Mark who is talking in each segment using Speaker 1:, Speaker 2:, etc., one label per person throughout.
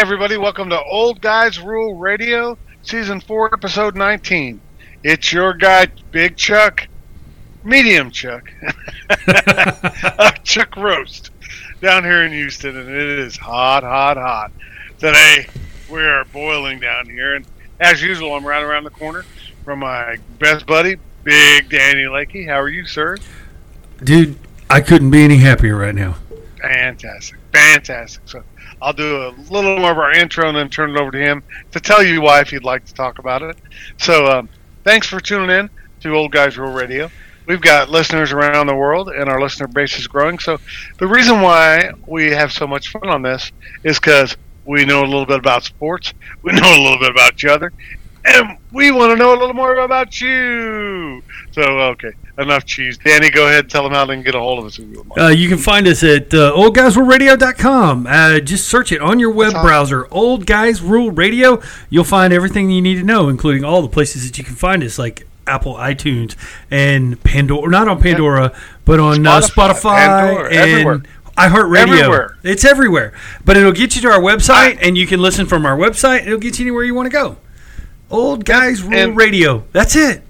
Speaker 1: everybody, welcome to Old Guys Rule Radio, Season 4, Episode 19. It's your guy, Big Chuck, Medium Chuck, Chuck Roast, down here in Houston, and it is hot, hot, hot. Today, we are boiling down here, and as usual, I'm right around the corner from my best buddy, Big Danny Lakey. How are you, sir?
Speaker 2: Dude, I couldn't be any happier right now.
Speaker 1: Fantastic, fantastic. So I'll do a little more of our intro and then turn it over to him to tell you why if you'd like to talk about it. So um, thanks for tuning in to Old Guys Rule Radio. We've got listeners around the world, and our listener base is growing. So the reason why we have so much fun on this is because we know a little bit about sports, we know a little bit about each other, and we want to know a little more about you. So, okay, enough cheese. Danny, go ahead and tell them how they can get a hold of us. You.
Speaker 2: Uh, you can find us at uh, oldguysruleradio.com. Uh, just search it on your web browser, Old Guys Rule Radio. You'll find everything you need to know, including all the places that you can find us, like Apple iTunes and Pandora. Not on Pandora, but on uh,
Speaker 1: Spotify,
Speaker 2: Spotify
Speaker 1: Pandora, everywhere.
Speaker 2: and iHeartRadio.
Speaker 1: Everywhere.
Speaker 2: It's everywhere. But it'll get you to our website, and you can listen from our website. It'll get you anywhere you want to go. Old Guys Rule
Speaker 1: and-
Speaker 2: Radio. That's it.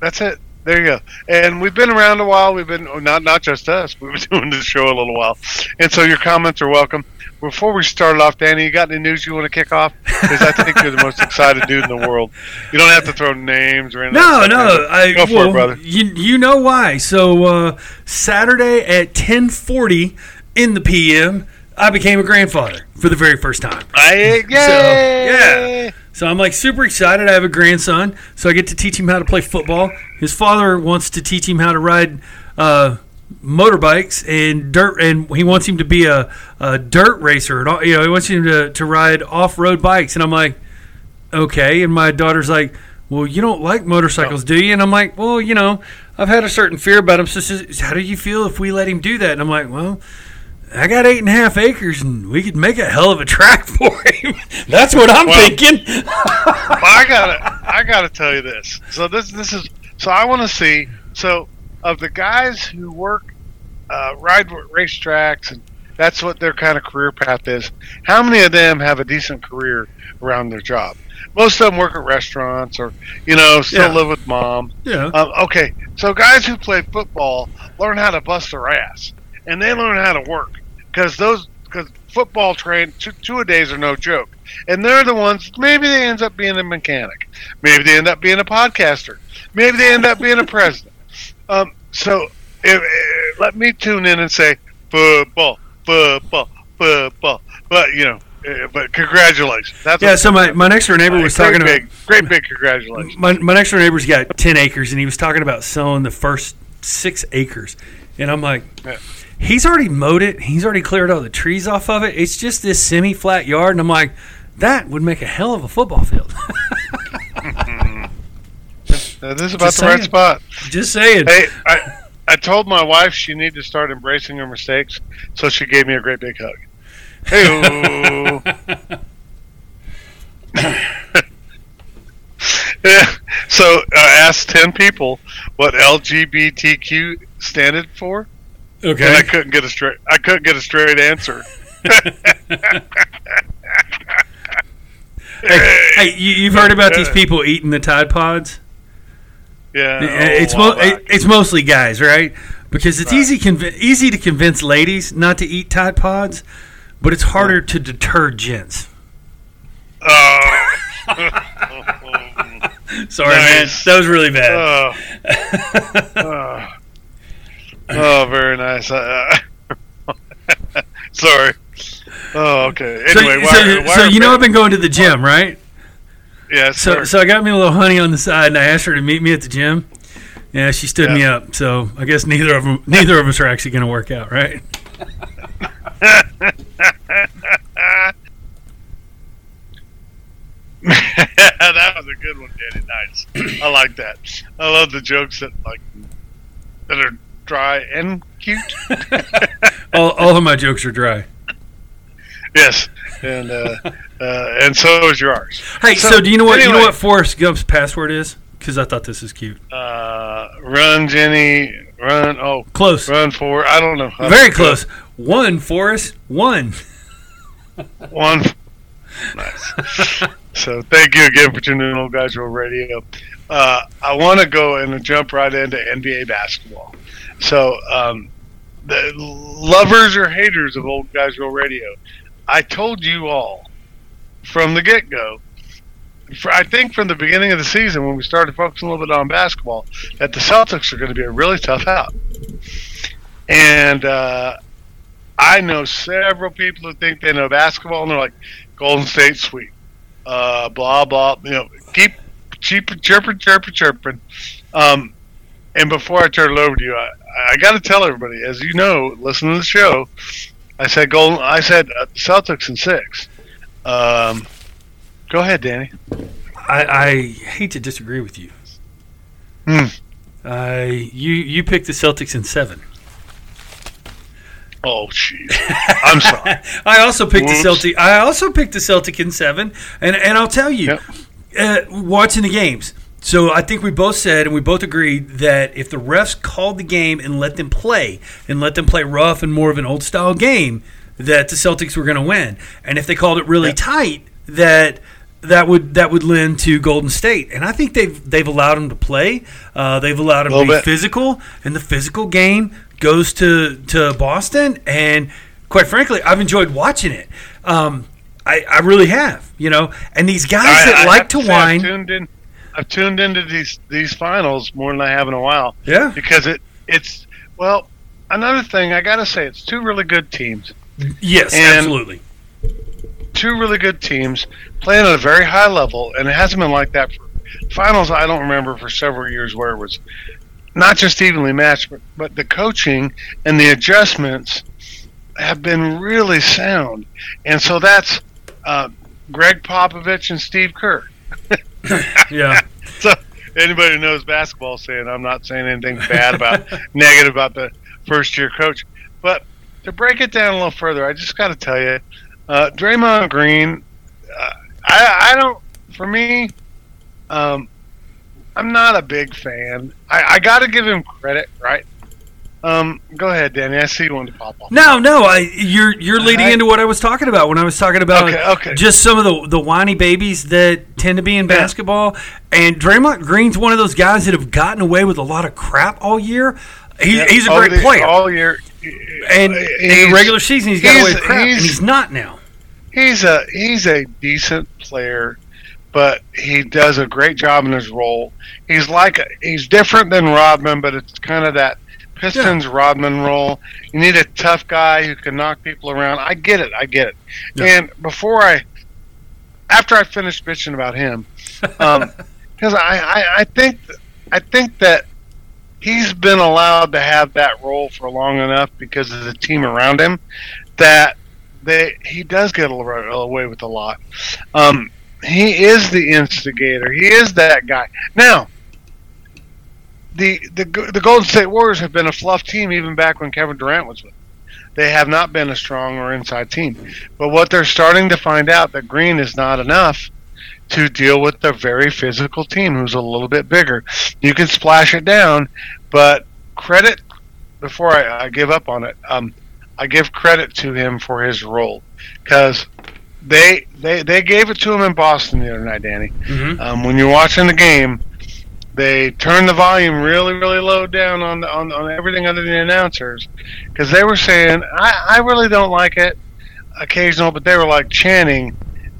Speaker 1: That's it. There you go. And we've been around a while. We've been not not just us. We've been doing this show a little while, and so your comments are welcome. Before we start off, Danny, you got any news you want to kick off? Because I think you're the most excited dude in the world. You don't have to throw names or anything.
Speaker 2: No, no. I,
Speaker 1: Go for
Speaker 2: well,
Speaker 1: it, brother.
Speaker 2: You you know why? So uh, Saturday at ten forty in the PM, I became a grandfather for the very first time.
Speaker 1: I, yay!
Speaker 2: yeah. So I'm like super excited. I have a grandson, so I get to teach him how to play football. His father wants to teach him how to ride uh, motorbikes and dirt, and he wants him to be a, a dirt racer. And you know, he wants him to, to ride off road bikes. And I'm like, okay. And my daughter's like, well, you don't like motorcycles, do you? And I'm like, well, you know, I've had a certain fear about him. So says, how do you feel if we let him do that? And I'm like, well. I got eight and a half acres, and we could make a hell of a track for him. That's what I'm
Speaker 1: Well-
Speaker 2: thinking.
Speaker 1: Well, I gotta, I gotta tell you this. So this, this is. So I want to see. So of the guys who work, uh, ride racetracks, and that's what their kind of career path is. How many of them have a decent career around their job? Most of them work at restaurants, or you know, still
Speaker 2: Yeah.
Speaker 1: live with mom.
Speaker 2: Yeah.
Speaker 1: Um, okay, so guys who play football learn how to bust their ass, and they learn how to work because those because football train two, two a days are no joke, and they're the ones. Maybe they end up being a mechanic, maybe they end up being a podcaster, maybe they end up being a president. Um, so if, eh, let me tune in and say football, football, football, but you know. eh, But congratulations! That's
Speaker 2: Yeah, so my, my next door neighbor was
Speaker 1: great
Speaker 2: talking
Speaker 1: big,
Speaker 2: about
Speaker 1: great big congratulations.
Speaker 2: my, my next door neighbor's got ten acres, and he was talking about selling the first six acres, and I'm like,
Speaker 1: Yeah.
Speaker 2: He's already mowed it, he's already cleared all the trees off of it. It's just this semi-flat yard, and I'm like, that would make a hell of a football field.
Speaker 1: This is about
Speaker 2: Just
Speaker 1: the right spot.
Speaker 2: just saying.
Speaker 1: Hey, I, I told my wife she needed to start embracing her mistakes, so she gave me a great big hug. Hey, yeah. So, uh, asked ten people what LGBTQ standed for, and I
Speaker 2: Okay.
Speaker 1: couldn't get a straight. I couldn't get a straight answer.
Speaker 2: Hey, hey you, you've heard about these people eating the Tide Pods?
Speaker 1: Yeah, oh,
Speaker 2: it's
Speaker 1: oh,
Speaker 2: mo-
Speaker 1: wow, wow.
Speaker 2: it- it's mostly guys, right? Because it's
Speaker 1: Right.
Speaker 2: easy conv- easy to convince ladies not to eat Tide Pods, but it's harder to deter gents.
Speaker 1: Oh.
Speaker 2: Sorry,
Speaker 1: Nice.
Speaker 2: man, that was really bad.
Speaker 1: Oh. oh. Oh, very nice. Uh, sorry. Oh, okay.
Speaker 2: so,
Speaker 1: Anyway,
Speaker 2: so,
Speaker 1: why, why
Speaker 2: so you know I've been going to the gym, right?
Speaker 1: Yes,
Speaker 2: So,
Speaker 1: sir.
Speaker 2: so I got me a little honey on the side, and I asked her to meet me at the gym. Yeah, she stood me up. So I guess neither of them, neither of us are actually going to work out, right?
Speaker 1: that was a good one, Danny. Nice. I like that. I love the jokes that like that are dry and cute.
Speaker 2: All, all of my jokes are dry.
Speaker 1: yes, and uh, uh, and so is yours.
Speaker 2: Hey, so,
Speaker 1: So,
Speaker 2: do you know what you know what Forrest Gump's password is? Because I thought this is cute.
Speaker 1: Uh, run, Jenny. Run. Oh,
Speaker 2: Close.
Speaker 1: run for. I don't know.
Speaker 2: Very close. One, Forrest. One.
Speaker 1: One. Nice. so thank you again for tuning in, Old Guys Rule Radio. Uh, I want to go and jump right into NBA basketball. So um, the lovers or haters of Old Guys Rule Radio, I told you all from the get go. I think from the beginning of the season, when we started focusing a little bit on basketball, that the Celtics are going to be a really tough out. And uh, I know several people who think they know basketball, and they're like, Golden State sweep, uh, blah blah. You know, keep cheap chirping, chirping, chirping. Um, and before I turn it over to you, I, I got to tell everybody, as you know, listen to the show. I said Golden. I said uh, Celtics in six. Um, go ahead, Danny.
Speaker 2: I, I hate to disagree with you.
Speaker 1: Hmm.
Speaker 2: Uh, you you picked the Celtics in seven.
Speaker 1: Oh, jeez. I'm sorry.
Speaker 2: I also picked
Speaker 1: Whoops.
Speaker 2: the Celtic. I also picked the Celtic in seven, and and I'll tell you,
Speaker 1: Yep.
Speaker 2: uh, watching the games. So I think we both said and we both agreed that if the refs called the game and let them play and let them play rough and more of an old style game, that the Celtics were going to win. And if they called it really
Speaker 1: Yep.
Speaker 2: tight, that that would that would lend to Golden State. And I think they've they've allowed them to play. Uh, they've allowed them to be
Speaker 1: bit.
Speaker 2: physical, and the physical game goes to to Boston. And quite frankly, I've enjoyed watching it. Um, I, I really have, you know. And these guys
Speaker 1: I-
Speaker 2: that
Speaker 1: I
Speaker 2: like
Speaker 1: have
Speaker 2: to
Speaker 1: say
Speaker 2: whine,
Speaker 1: I've tuned in. I've tuned into these these finals more than I have in a while
Speaker 2: yeah,
Speaker 1: because it it's well. Another thing I got to say, it's two really good teams.
Speaker 2: yes,
Speaker 1: And-
Speaker 2: absolutely.
Speaker 1: Two really good teams playing at a very high level, and it hasn't been like that for finals. I don't remember for several years where it was not just evenly matched, but, but the coaching and the adjustments have been really sound, and so that's uh, Greg Popovich and Steve Kerr.
Speaker 2: Yeah,
Speaker 1: So anybody who knows basketball saying I'm not saying anything bad about negative about the first year coach. But to break it down a little further, I just got to tell you, uh, Draymond Green, uh, I, I don't. For me, um, I'm not a big fan. I, I got to give him credit, right? Um, go ahead, Danny. I see you want to pop off.
Speaker 2: no, no, I you're you're leading
Speaker 1: I-
Speaker 2: into what I was talking about when I was talking about
Speaker 1: Okay, okay.
Speaker 2: just some of the the whiny babies that tend to be in basketball. And Draymond Green's one of those guys that have gotten away with a lot of crap all year. He,
Speaker 1: Yeah,
Speaker 2: he's a great
Speaker 1: the-
Speaker 2: player,
Speaker 1: all year.
Speaker 2: and in the regular season he's got
Speaker 1: he's-
Speaker 2: away with crap, and
Speaker 1: he's-
Speaker 2: he's not now.
Speaker 1: he's a he's a decent player, but he does a great job in his role. He's like a, he's different than Rodman, but it's kind of that Pistons Rodman role. You need a tough guy who can knock people around. I get it, I get it.
Speaker 2: Yeah.
Speaker 1: And before I, after I finished bitching about him, because I, I I think I think that he's been allowed to have that role for long enough because of the team around him that they he does get away with a lot. Um, he is the instigator. He is that guy. Now, the the the Golden State Warriors have been a fluff team even back when Kevin Durant was with. them. They have not been a strong or inside team. But what they're starting to find out that Green is not enough to deal with the very physical team who's a little bit bigger. You can splash it down, but credit before I, I give up on it. Um, I give credit to him for his role because they they they gave it to him in Boston the other night, Danny.
Speaker 2: Mm-hmm.
Speaker 1: Um, when you're watching the game, they turned the volume really really low down on the, on, on everything other than the announcers because they were saying I, I really don't like it occasional, but they were like chanting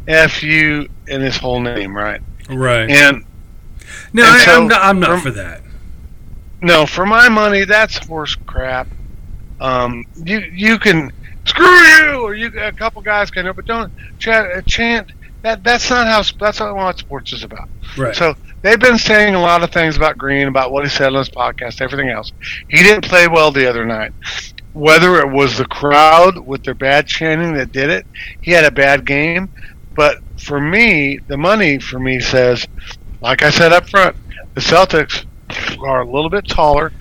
Speaker 1: "f you" in his whole name, right?
Speaker 2: Right.
Speaker 1: And
Speaker 2: No,
Speaker 1: and
Speaker 2: I,
Speaker 1: so
Speaker 2: I'm not. I'm not
Speaker 1: from-
Speaker 2: for that.
Speaker 1: No, for my money, that's horse crap. Um, you you can screw you, or you a couple guys can, but don't chant. chant that that's not how that's not what sports is about.
Speaker 2: Right.
Speaker 1: So they've been saying a lot of things about Green, about what he said on his podcast, everything else. He didn't play well the other night. Whether it was the crowd with their bad chanting that did it, he had a bad game. But for me, the money for me says, like I said up front, the Celtics are a little bit taller,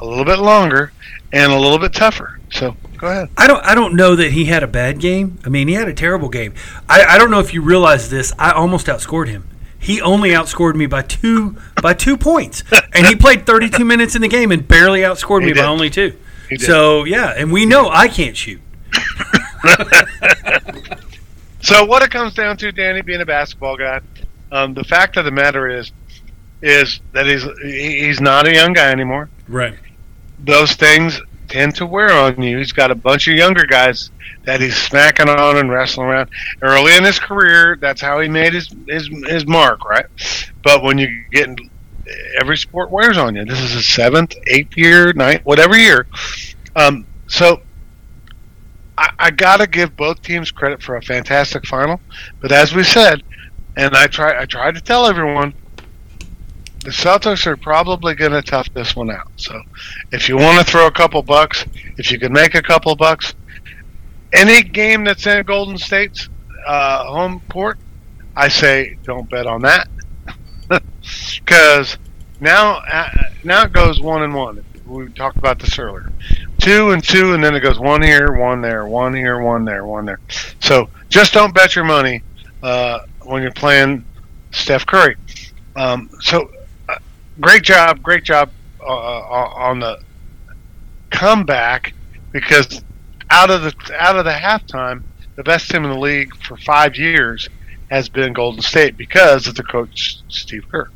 Speaker 1: a little bit longer, and a little bit tougher. So go ahead.
Speaker 2: I don't. I don't know that he had a bad game. I mean, he had a terrible game. I, I don't know if you realize this. I almost outscored him. He only outscored me by two by two points, and he played 32 minutes in the game and barely outscored
Speaker 1: He
Speaker 2: me by only two. So yeah, and we know I can't shoot.
Speaker 1: So what it comes down to, Danny, being a basketball guy, um, the fact of the matter is, is that he's he's not a young guy anymore.
Speaker 2: Right.
Speaker 1: Those things tend to wear on you. He's got a bunch of younger guys that he's smacking on and wrestling around. Early in his career, that's how he made his his, his mark, right? But when you get every sport wears on you. This is his seventh, eighth year, ninth, whatever year. Um, so I, I got to give both teams credit for a fantastic final. But as we said, and I try I tried to tell everyone, the Celtics are probably going to tough this one out. So if you want to throw a couple bucks, if you can make a couple bucks, any game that's in Golden State's uh, home court, I say don't bet on that because now uh, now it goes one and one. We talked about this earlier, two and two, and then it goes one here, one there, one here, one there, one there. So just don't bet your money uh, when you're playing Steph Curry. Um, so great job, great job uh, uh on the comeback because out of the out of the halftime, the best team in the league for five years has been Golden State because of the coach Steve Kerr.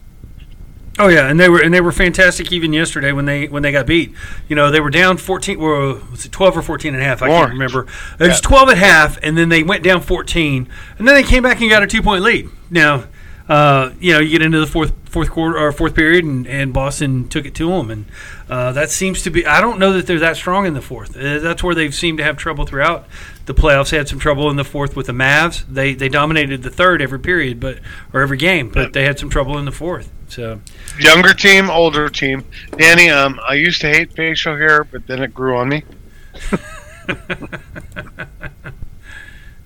Speaker 2: Oh yeah, and they were and they were fantastic even yesterday when they when they got beat. You know, they were down 14 or was it 12 or 14 and a half? I
Speaker 1: More.
Speaker 2: can't remember. It was 12 and a half and then they went down 14 and then they came back and got a 2-point lead. Now, uh, you know, you get into the fourth fourth quarter or fourth period and, and Boston took it to them and uh, that seems to be I don't know that they're that strong in the fourth. Uh, that's where they've seemed to have trouble throughout the playoffs. They had some trouble in the fourth with the Mavs. They they dominated the third every period, but or every game, but they had some trouble in the fourth. So
Speaker 1: Younger team, older team. Danny, um, I used to hate facial hair, but then it grew on me.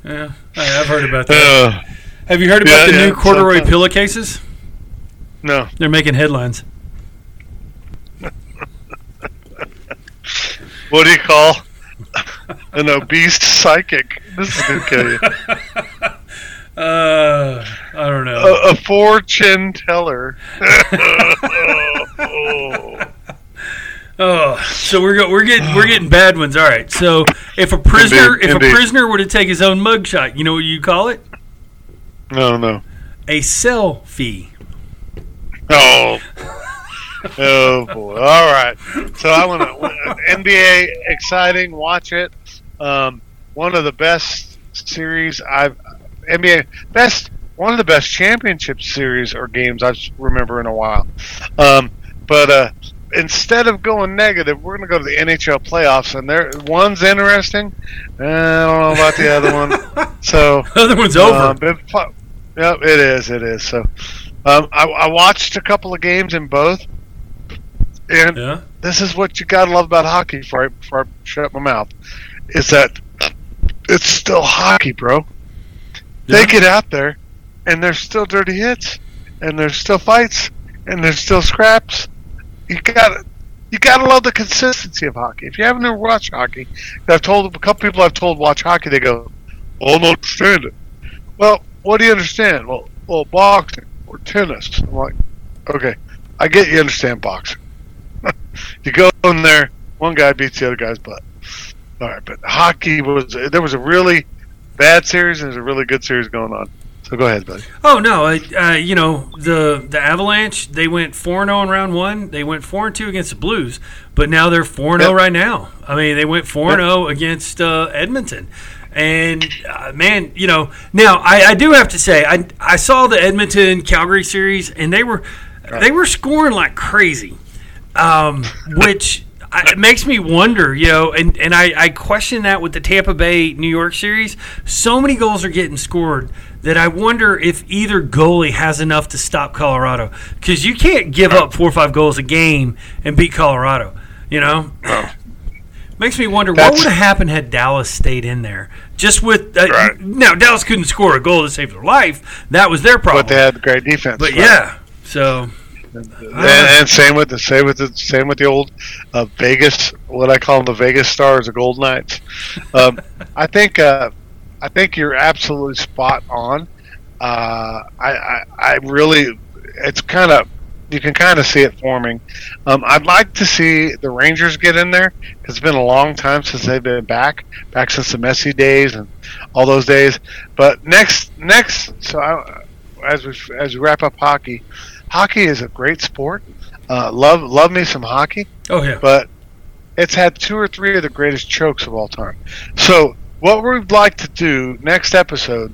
Speaker 2: Yeah, I- I've heard about that. Have you heard about
Speaker 1: yeah,
Speaker 2: the
Speaker 1: yeah,
Speaker 2: new corduroy pillowcases?
Speaker 1: no,
Speaker 2: They're making headlines.
Speaker 1: what do you call an obese psychic? This is gonna kill you.
Speaker 2: Uh, I don't know.
Speaker 1: A, a fortune teller. oh.
Speaker 2: Oh, so we're go, we're getting we're getting bad ones. All right. So if a prisoner
Speaker 1: Indeed,
Speaker 2: if
Speaker 1: indeed.
Speaker 2: a prisoner were to take his own mugshot, you know what you call it?
Speaker 1: No, no.
Speaker 2: A selfie.
Speaker 1: Oh. Oh boy! All right, so I want to NBA exciting. Watch it. Um, one of the best series I've NBA best one of the best championship series or games I remember in a while. Um, but uh, instead of going negative, we're going to go to the NHL playoffs, and there one's interesting. Eh, I don't know about the other one. So
Speaker 2: The other one's over.
Speaker 1: um, fu- yep, it is. It is. So, um, I, I watched a couple of games in both, and
Speaker 2: yeah.
Speaker 1: this is what you gotta love about hockey. Before I, before I shut my mouth, is that it's still hockey, bro. They get out there, and there's still dirty hits, and there's still fights, and there's still scraps. You gotta. You gotta love the consistency of hockey. If you haven't ever watched hockey, I've told a couple people I've told watch hockey. They go, "Oh, "I don't understand it." Well, what do you understand? Well, well, boxing or tennis. I'm like, okay, I get you understand boxing. you go in there, one guy beats the other guy's butt. All right, but hockey was there was a really bad series and there's a really good series going on. So go ahead, buddy.
Speaker 2: Oh no, uh, you know the the Avalanche. They went four zero in round one. They went four and two against the Blues, but now they're four zero
Speaker 1: Yep.
Speaker 2: right now. I mean, they went four zero against uh, Edmonton, and uh, man, you know now I, I do have to say I I saw the Edmonton Calgary series, and they were they were scoring like crazy, um, which. I, it makes me wonder, you know, and, and I, I question that with the Tampa Bay New York series. So many goals are getting scored that I wonder if either goalie has enough to stop Colorado. Because you can't give up four or five goals a game and beat Colorado, you know? Makes me wonder what would have happened had Dallas stayed in there. Just with uh,
Speaker 1: Right.
Speaker 2: now, Dallas couldn't score a goal to save their life. That was their problem.
Speaker 1: But they had great defense.
Speaker 2: But
Speaker 1: right?
Speaker 2: yeah, so
Speaker 1: and, and same with the same with the same with the old uh, Vegas. What I call them the Vegas Stars, the Gold Knights. Um, I think uh, I think you're absolutely spot on. Uh, I, I I really it's kind of you can kind of see it forming. Um, I'd like to see the Rangers get in there it's been a long time since they've been back, back since the Messier days and all those days. But next, next, so I, as we as we wrap up hockey, hockey is a great sport. Uh, love love me some hockey.
Speaker 2: Oh yeah,
Speaker 1: but it's had two or three of the greatest chokes of all time. So what we'd like to do next episode,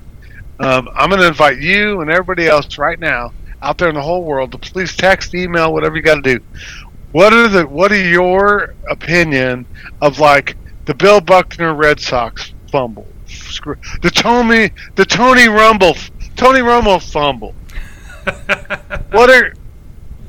Speaker 1: um, I'm going to invite you and everybody else right now out there in the whole world to please text, email, whatever you got to do. What are the what are your opinion of like the Bill Buckner Red Sox fumble, the Tony the Tony Rumble Tony Romo fumble? What are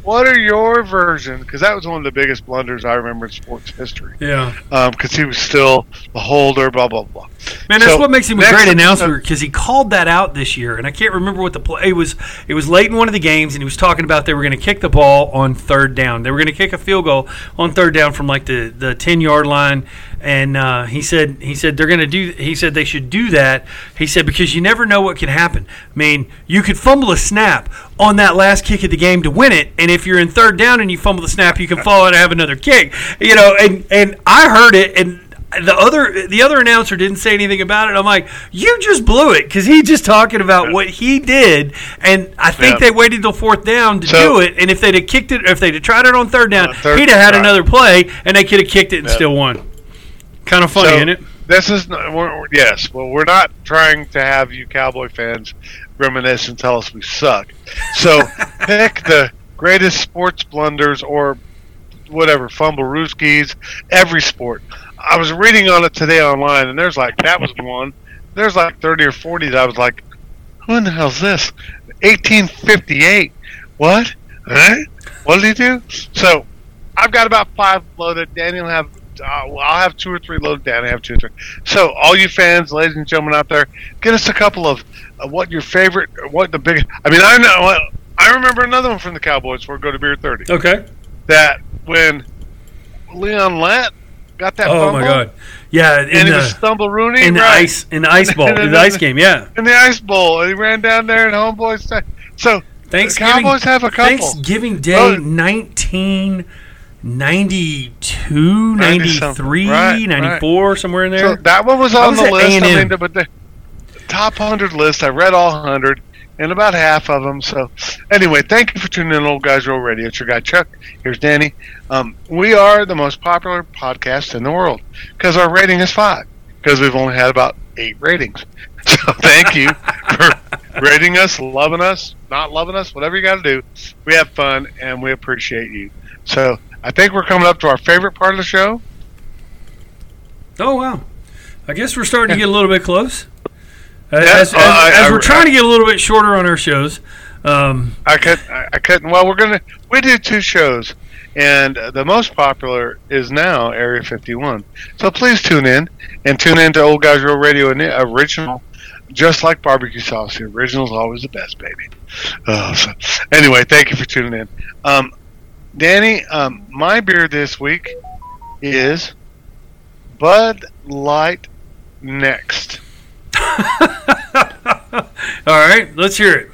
Speaker 1: what are your version? Because that was one of the biggest blunders I remember in sports history.
Speaker 2: Yeah.
Speaker 1: Because um, he was still the holder, blah blah blah.
Speaker 2: Man, that's so, what makes him a great announcer because he called that out this year, and I can't remember what the play it was. It was late in one of the games, and he was talking about they were going to kick the ball on third down. They were going to kick a field goal on third down from like the the ten yard line, and uh, he said he said they're going to do. He said they should do that. He said because you never know what can happen. I mean, you could fumble a snap on that last kick of the game to win it, and if you're in third down and you fumble the snap, you can fall out and have another kick. You know, and and I heard it and the other the other announcer didn't say anything about it. I'm like, you just blew it because he's just talking about what he did, and I think they waited till fourth down to so, do it. And if they'd have kicked it, or if they'd have tried it on third down, uh, third, he'd have had right. another play, and they could have kicked it and still won. Kind of funny, so, isn't it?
Speaker 1: This is not, yes. Well, we're not trying to have you Cowboy fans reminisce and tell us we suck. So pick the greatest sports blunders or whatever fumble rooskies every sport I was reading on it today online, and there's like that was one. There's like thirty or forty. That I was like, who in the hell's this? 1858. What? Huh? What did he do? So I've got about five loaded. Danny will have. Uh, well, I'll have two or three loaded. down. I have two or three. So all you fans, ladies and gentlemen out there, get us a couple of uh, what your favorite, what the big. I mean, I know. I remember another one from the Cowboys. We go to beer thirty.
Speaker 2: Okay.
Speaker 1: That when Leon Lett got that. Oh
Speaker 2: fumble, my god! Yeah, in
Speaker 1: and
Speaker 2: the,
Speaker 1: he was stumble Rooney
Speaker 2: in the ice in the ice bowl in the ice game. Yeah,
Speaker 1: in the ice bowl, and he ran down there and homeboys. So Thanksgiving, Cowboys have a couple.
Speaker 2: Thanksgiving Day, oh. 1992, 93, right, 94, right. somewhere in there. So
Speaker 1: that one was on was the list. A&M. I mean, but the top hundred list, I read all hundred and about half of them. So, anyway, thank you for tuning in, Old Guys Rule Radio. It's your guy Chuck. Here's Danny. Um, we are the most popular podcast in the world because our rating is five. Because we've only had about eight ratings. So, thank you for rating us, loving us, not loving us, whatever you got to do. We have fun and we appreciate you. So, I think we're coming up to our favorite part of the show.
Speaker 2: Oh wow! I guess we're starting to get a little bit close. As, as, uh, I, as we're I, trying to get a little bit shorter on our shows. Um,
Speaker 1: I could I couldn't. Well, we're gonna we do two shows, and the most popular is now Area 51. So please tune in and tune in to Old Guys Real Radio and original. Just like barbecue sauce, the original is always the best, baby. Uh, so, anyway, thank you for tuning in. Um, Danny, um, my beer this week is Bud Light Next.
Speaker 2: All right, let's hear it.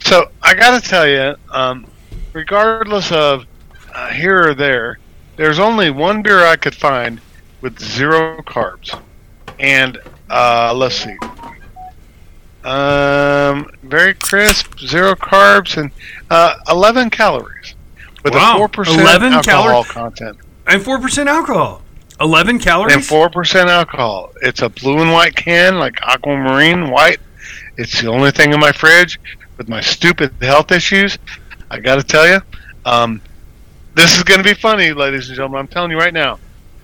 Speaker 1: So I got to tell you, um, regardless of uh, here or there, there's only one beer I could find with zero carbs, and uh, let's see, um, very crisp, zero carbs, and uh, 11 calories with wow. a four percent alcohol content
Speaker 2: and four percent alcohol. 11 calories?
Speaker 1: And 4% alcohol. It's a blue and white can, like aquamarine white. It's the only thing in my fridge with my stupid health issues. I got to tell you, um, this is going to be funny, ladies and gentlemen. I'm telling you right now.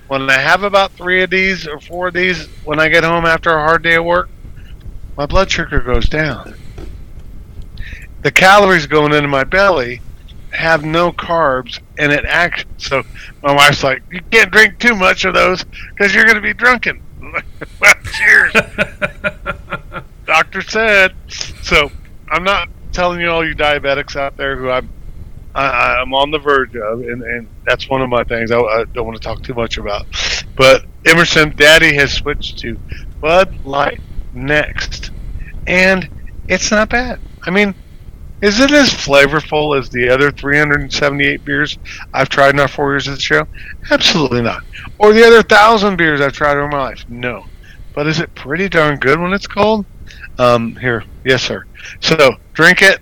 Speaker 1: When I have about three of these or four of these when I get home after a hard day of work, my blood sugar goes down. The calories going into my belly have no carbs and it acts so my wife's like you can't drink too much of those because you're going to be drunken. Well cheers. Doctor said. So i'm not telling you all you diabetics out there who i'm I, i'm on the verge of and, and that's one of my things I, I don't want to talk too much about. But emerson daddy has switched to bud light next and it's not bad. I mean Is it as flavorful as the other 378 beers I've tried in our four years of the show? Absolutely not. Or the other thousand beers I've tried in my life? No. But is it pretty darn good when it's cold? Um, here, yes, sir. So drink it,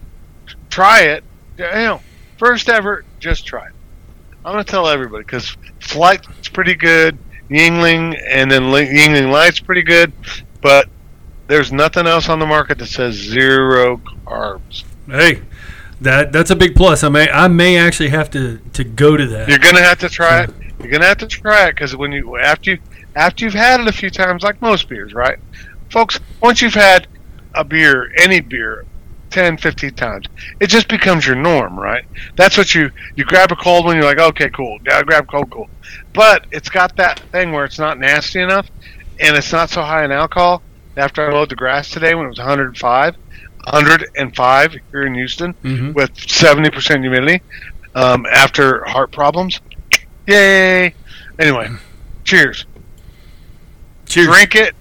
Speaker 1: try it. You know, first ever, just try it. I'm gonna tell everybody because Flight's pretty good, Yuengling, and then Li- Yuengling Light's pretty good, but there's nothing else on the market that says zero carbs.
Speaker 2: Hey, that that's a big plus. I may I may actually have to to go to that.
Speaker 1: You're gonna have to try it. You're gonna have to try it because when you after you after you've had it a few times, like most beers, right, folks? Once you've had a beer, any beer, 10, 15 times, it just becomes your norm, right? That's what you you grab a cold one, you're like, okay, cool, yeah, I grab cold, cool. But it's got that thing where it's not nasty enough, and it's not so high in alcohol. After I mowed the grass today, when it was 105, 105 here in Houston
Speaker 2: Mhm.
Speaker 1: with 70% humidity, um, after heart problems. Yay! Anyway, cheers.
Speaker 2: Cheers.
Speaker 1: Drink it.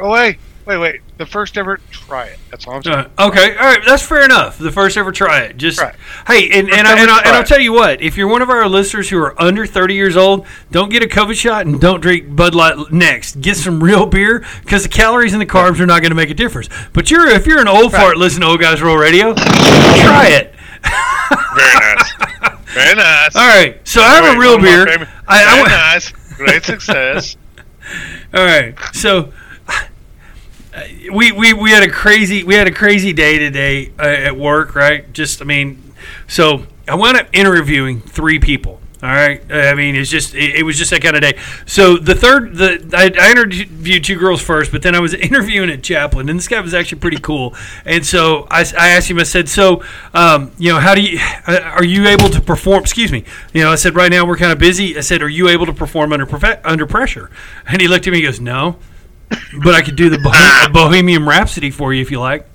Speaker 1: Oh wait, wait, wait. The first ever try it. That's all I'm saying.
Speaker 2: Uh, okay, all right, that's fair enough. The first ever try it. Just
Speaker 1: Right.
Speaker 2: hey, and and, I, and, I, and I'll tell you what: if you're one of our listeners who are under 30 years old, don't get a COVID shot and don't drink Bud Light next. Get some real beer because the calories and the carbs are not going to make a difference. But you're if you're an old fart listening to Old Guys Rule Radio, try it.
Speaker 1: Very nice. Very nice.
Speaker 2: All right, so I have
Speaker 1: Wait,
Speaker 2: a real
Speaker 1: one of my
Speaker 2: beer.
Speaker 1: favorite-
Speaker 2: I, I
Speaker 1: Very
Speaker 2: wa-
Speaker 1: nice. Great success.
Speaker 2: All right. So we, we we had a crazy we had a crazy day today uh, at work, right? Just I mean, so I wound up interviewing three people. All right. I mean, it's just it, it was just that kind of day. So the third the I, I interviewed two girls first, but then I was interviewing at Chaplin, and this guy was actually pretty cool. And so I, I asked him. I said, "So, um, you know, how do you uh, are you able to perform? Excuse me. You know, I said right now we're kind of busy. I said, are you able to perform under under pressure? And he looked at me. and goes, no, but I could do the Bohem- Bohemian Rhapsody for you if you like.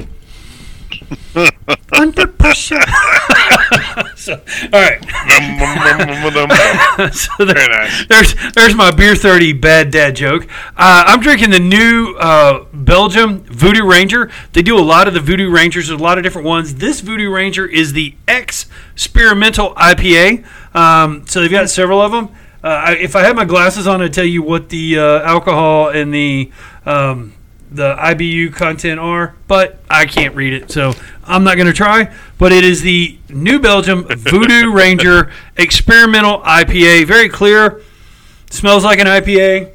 Speaker 2: under pressure. so, all right. so there-
Speaker 1: Very nice.
Speaker 2: there's there's my beer thirty bad dad joke. Uh, I'm drinking the new uh, Belgium Voodoo Ranger. They do a lot of the Voodoo Rangers. There's a lot of different ones. This Voodoo Ranger is the experimental IPA. Um, so they've got several of them. Uh, I, if I had my glasses on, I'd tell you what the uh, alcohol and the um, the IBU content are, but I can't read it, so I'm not going to try. But it is the New Belgium Voodoo Ranger Experimental IPA. Very clear. Smells like an IPA.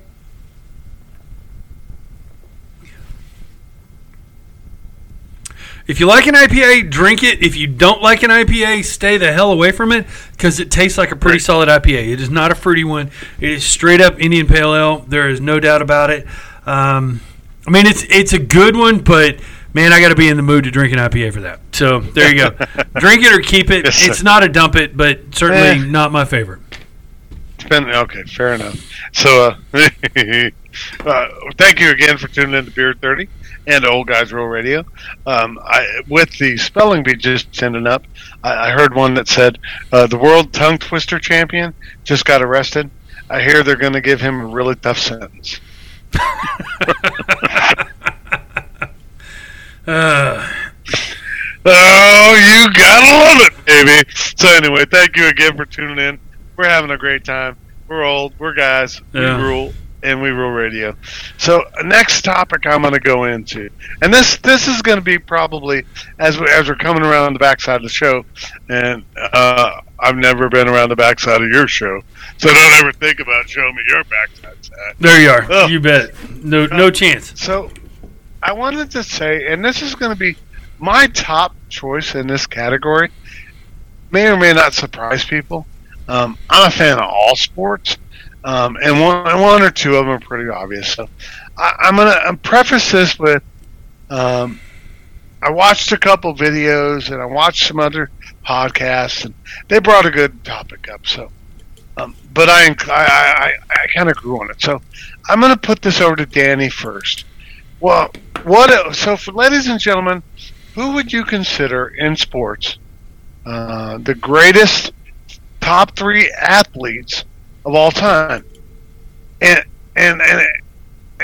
Speaker 2: If you like an IPA, drink it. If you don't like an IPA, stay the hell away from it because it tastes like a pretty solid IPA. It is not a fruity one. It is straight up Indian Pale Ale. There is no doubt about it. Um, I mean, it's it's a good one, but man, I got to be in the mood to drink an IPA for that. So there you go. drink it or keep it.
Speaker 1: Yes,
Speaker 2: it's not a dump it, but certainly
Speaker 1: Eh.
Speaker 2: not my favorite.
Speaker 1: Been okay. Fair enough. So, uh, uh, thank you again for tuning in to Beer Thirty and Old Guys Real Radio. Um, I, with the spelling bee just sending up, I, I heard one that said uh, the world tongue twister champion just got arrested. I hear they're going to give him a really tough sentence.
Speaker 2: Uh,
Speaker 1: Oh, you gotta love it, baby. So anyway, thank you again for tuning in. We're having a great time. We're old. We're guys.
Speaker 2: Yeah.
Speaker 1: We rule, and we rule radio. So next topic I'm going to go into, and this this is going to be probably as we, as we're coming around the backside of the show, and uh, I've never been around the backside of your show, so don't ever think about showing me your backside side.
Speaker 2: there you are.
Speaker 1: Oh.
Speaker 2: You bet. No no chance.
Speaker 1: So, I wanted to say, and this is going to be my top choice in this category. May or may not surprise people. Um, I'm a fan of all sports, um, and one, one or two of them are pretty obvious. So, I, I'm going to I'm preface this with um, I watched a couple videos and I watched some other podcasts, and they brought a good topic up. So, um, but I I, I, I kind of grew on it. So, I'm to put this over to Danny first. Well, what? So, for ladies and gentlemen, who would you consider in sports uh, the greatest top three athletes of all time? And and and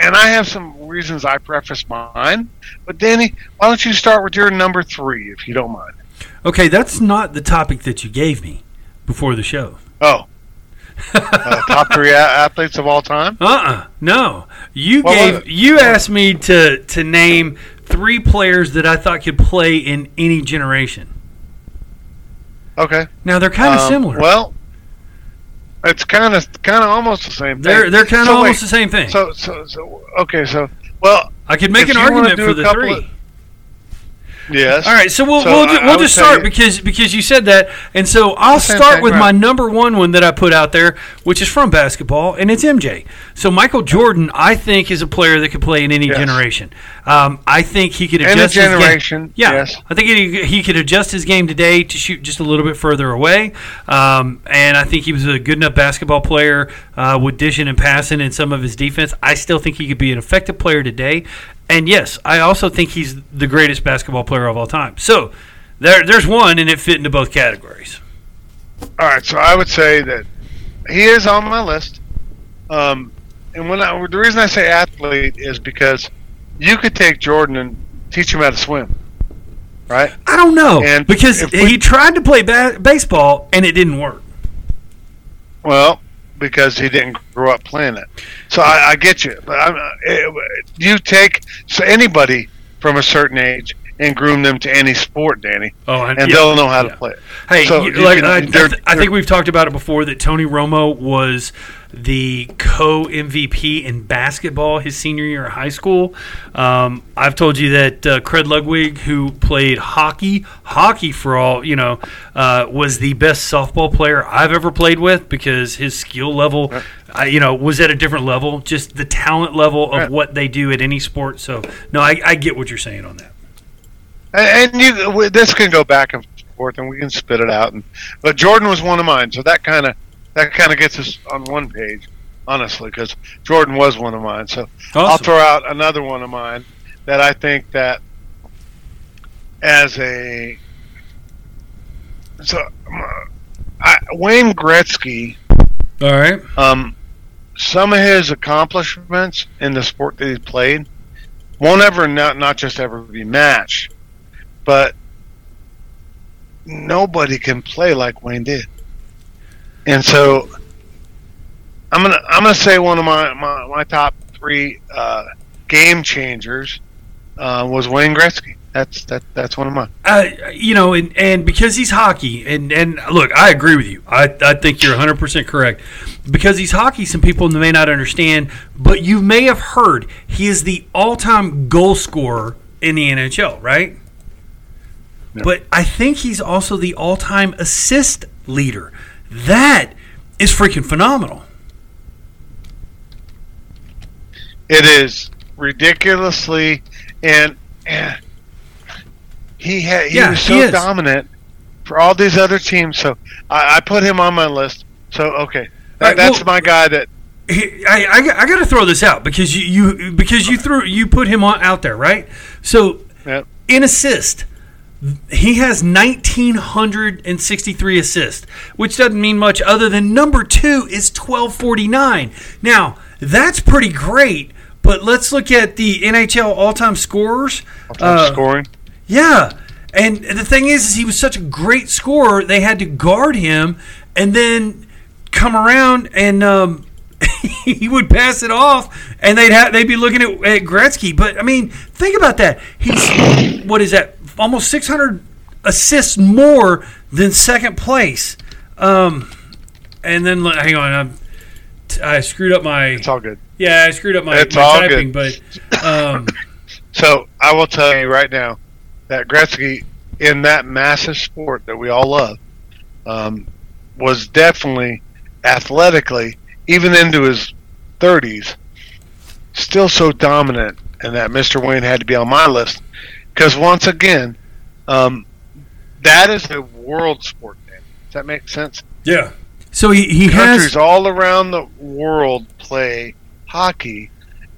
Speaker 1: and I have some reasons I preface mine. But Danny, why don't you start with your number three, if you don't mind?
Speaker 2: Okay, that's not the topic that you gave me before the show.
Speaker 1: Oh, uh, top three a- athletes of all time.
Speaker 2: Uh uh No. You
Speaker 1: Well,
Speaker 2: gave you asked me to to name three players that I thought could play in any generation.
Speaker 1: Okay,
Speaker 2: Now they're kind of
Speaker 1: Um,
Speaker 2: similar.
Speaker 1: Well, it's kind of kind of almost the same thing.
Speaker 2: they're they're kind of
Speaker 1: So
Speaker 2: almost
Speaker 1: wait,
Speaker 2: the same thing.
Speaker 1: So so so okay. So well,
Speaker 2: I could make an argument for the three.
Speaker 1: of- yes.
Speaker 2: All right, so we'll
Speaker 1: So
Speaker 2: we'll,
Speaker 1: I-
Speaker 2: we'll
Speaker 1: would
Speaker 2: just
Speaker 1: say-
Speaker 2: start because because you said that, and so I'll start
Speaker 1: thing,
Speaker 2: with
Speaker 1: right.
Speaker 2: my number one one that I put out there, which is from basketball, and it's MJ. So Michael Jordan, I think, is a player that could play in any
Speaker 1: Yes.
Speaker 2: generation. Um, I think he could
Speaker 1: Any
Speaker 2: adjust his game- Yeah,
Speaker 1: yes.
Speaker 2: I think he, he could adjust his game today to shoot just a little bit further away, um, and I think he was a good enough basketball player uh, with dishing and passing and some of his defense. I still think he could be an effective player today, and yes, I also think he's the greatest basketball player of all time. So there, there's one, and it fit into both categories.
Speaker 1: All right, so I would say that he is on my list. Um, and when I, the reason I say athlete is because you could take Jordan and teach him how to swim, right?
Speaker 2: I don't know
Speaker 1: And
Speaker 2: because
Speaker 1: we-
Speaker 2: he tried to play ba- baseball and it didn't work.
Speaker 1: Well, because he didn't grow up playing it. So I, I get you, but I'm, it, you take so anybody from a certain age and groom them to any sport, Danny,
Speaker 2: Oh,
Speaker 1: and
Speaker 2: yeah.
Speaker 1: they'll know how to play it.
Speaker 2: Hey,
Speaker 1: So you-
Speaker 2: like
Speaker 1: can-
Speaker 2: I, I, th- I think we've talked about it before that Tony Romo was the co MVP in basketball his senior year of high school. Um, I've told you that uh, Craig Ludwig, who played hockey, hockey for all you know, uh, was the best softball player I've ever played with because his skill level, uh, you know, was at a different level. Just the talent level of
Speaker 1: Right.
Speaker 2: what they do at any sport. So no, I, I get what you're saying on that.
Speaker 1: And, and you, this can go back and forth, and we can spit it out. And but Jordan was one of mine, so that kind of that kind of gets us on one page, honestly, because Jordan was one of mine. So I'll throw out another one of mine that I think that as a so I, Wayne Gretzky,
Speaker 2: All right.
Speaker 1: um, some of his accomplishments in the sport that he played won't ever not not just ever be matched, but nobody can play like Wayne did. And so I'm gonna I'm gonna say one of my my, my top three uh, game changers uh, was Wayne Gretzky. That's that that's one of mine.
Speaker 2: Uh, you know, and, and because he's hockey, and, and look, I agree with you. I, I think you're 100% correct. Because he's hockey, some people may not understand, but you may have heard he is the all time goal scorer in the NHL, right?
Speaker 1: Yeah.
Speaker 2: But I think he's also the all time assist leader. That is freaking phenomenal.
Speaker 1: It is ridiculously and, and he had he
Speaker 2: Yeah,
Speaker 1: was so
Speaker 2: is.
Speaker 1: dominant for all these other teams. So I, I put him on my list. So okay, that,
Speaker 2: Right,
Speaker 1: that's
Speaker 2: well-
Speaker 1: my guy. That
Speaker 2: He- I, I, I got to throw this out because you, you because you threw you put him on out there right. So
Speaker 1: Yep.
Speaker 2: in assist, he has nineteen hundred and sixty three assists, which doesn't mean much other than number two is twelve forty nine. Now that's pretty great, but let's look at the NHL all time scorers. Uh,
Speaker 1: scoring.
Speaker 2: yeah. And the thing is, is he was such a great scorer, they had to guard him and then come around and um, he would pass it off and they'd have, they'd be looking at, at Gretzky. But I mean, think about that. He's what is that? Almost 600 assists more than second place. Um, and then hang on, I'm, I screwed up my
Speaker 1: It's all good.
Speaker 2: yeah, I screwed up my,
Speaker 1: It's
Speaker 2: my
Speaker 1: all
Speaker 2: typing,
Speaker 1: good.
Speaker 2: but um,
Speaker 1: So I will tell you right now that Gretzky, in that massive sport that we all love, um, was definitely athletically, even into his 30s, still so dominant, and that Mr. Wayne had to be on my list. Because once again, um, that is a world sport. Man. Does that make sense?
Speaker 2: yeah. So he, he
Speaker 1: Countries
Speaker 2: has
Speaker 1: all around the world play hockey,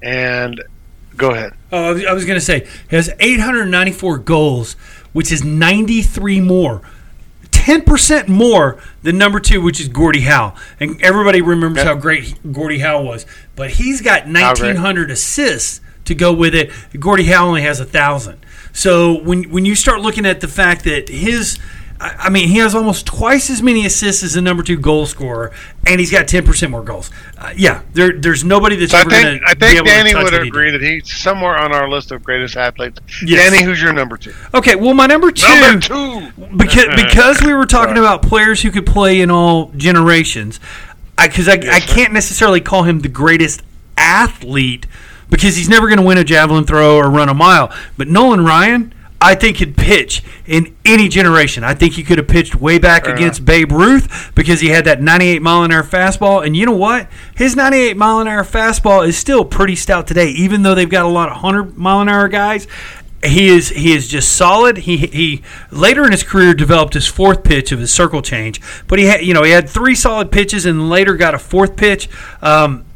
Speaker 1: and go ahead.
Speaker 2: Oh, I was, going to say he has 894 goals, which is 93 more, 10 percent more than number two, which is Gordie Howe. And everybody remembers
Speaker 1: Yeah.
Speaker 2: how great Gordie Howe was, but he's got 1,900 assists to to go with it. Gordie Howe only has a thousand. So when when you start looking at the fact that his I mean, he has almost twice as many assists as the number two goal scorer, and he's got ten percent more goals. Uh, yeah, there, there's nobody that's
Speaker 1: so
Speaker 2: ever
Speaker 1: going to. I think Danny would agree
Speaker 2: that
Speaker 1: he's somewhere on our list of greatest athletes. Yes. Danny, who's your number two?
Speaker 2: Okay, well, my number two,
Speaker 1: number two.
Speaker 2: because because we were talking about players who could play in all generations. Because I, I, yes, I can't necessarily call him the greatest athlete because he's never going to win a javelin throw or run a mile. But Nolan Ryan I think could pitch in any generation. I think he could have pitched way back Fair against enough. Babe Ruth because he had that 98 mile an hour fastball. And you know what? His 98 mile an hour fastball is still pretty stout today, even though they've got a lot of 100 mile an hour guys. He is he is just solid. He he later in his career developed his fourth pitch of his circle change, but he had you know he had three solid pitches and later got a fourth pitch. Um,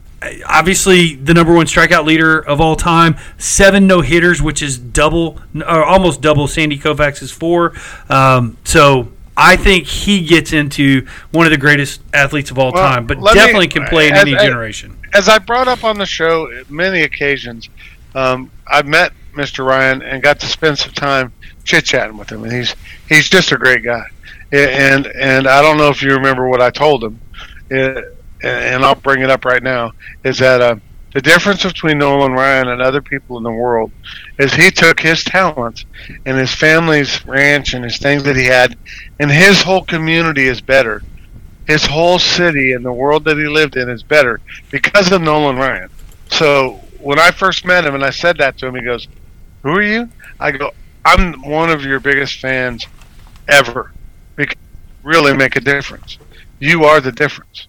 Speaker 2: obviously the number one strikeout leader of all time, seven no hitters, which is double or almost double Sandy Koufax's four. Um, so I think he gets into one of the greatest athletes of all well, time, but definitely me, can play in as, any generation.
Speaker 1: As I brought up on the show many occasions, um, I've met Mr. Ryan and got to spend some time chit chatting with him, and he's he's just a great guy. And and I don't know if you remember what I told him. It, and I'll bring it up right now, is that uh, the difference between Nolan Ryan and other people in the world is he took his talents and his family's ranch and his things that he had, and his whole community is better. His whole city and the world that he lived in is better because of Nolan Ryan. So when I first met him and I said that to him, he goes, "Who are you?" I go, "I'm one of your biggest fans ever. Because really make a difference. You are the difference."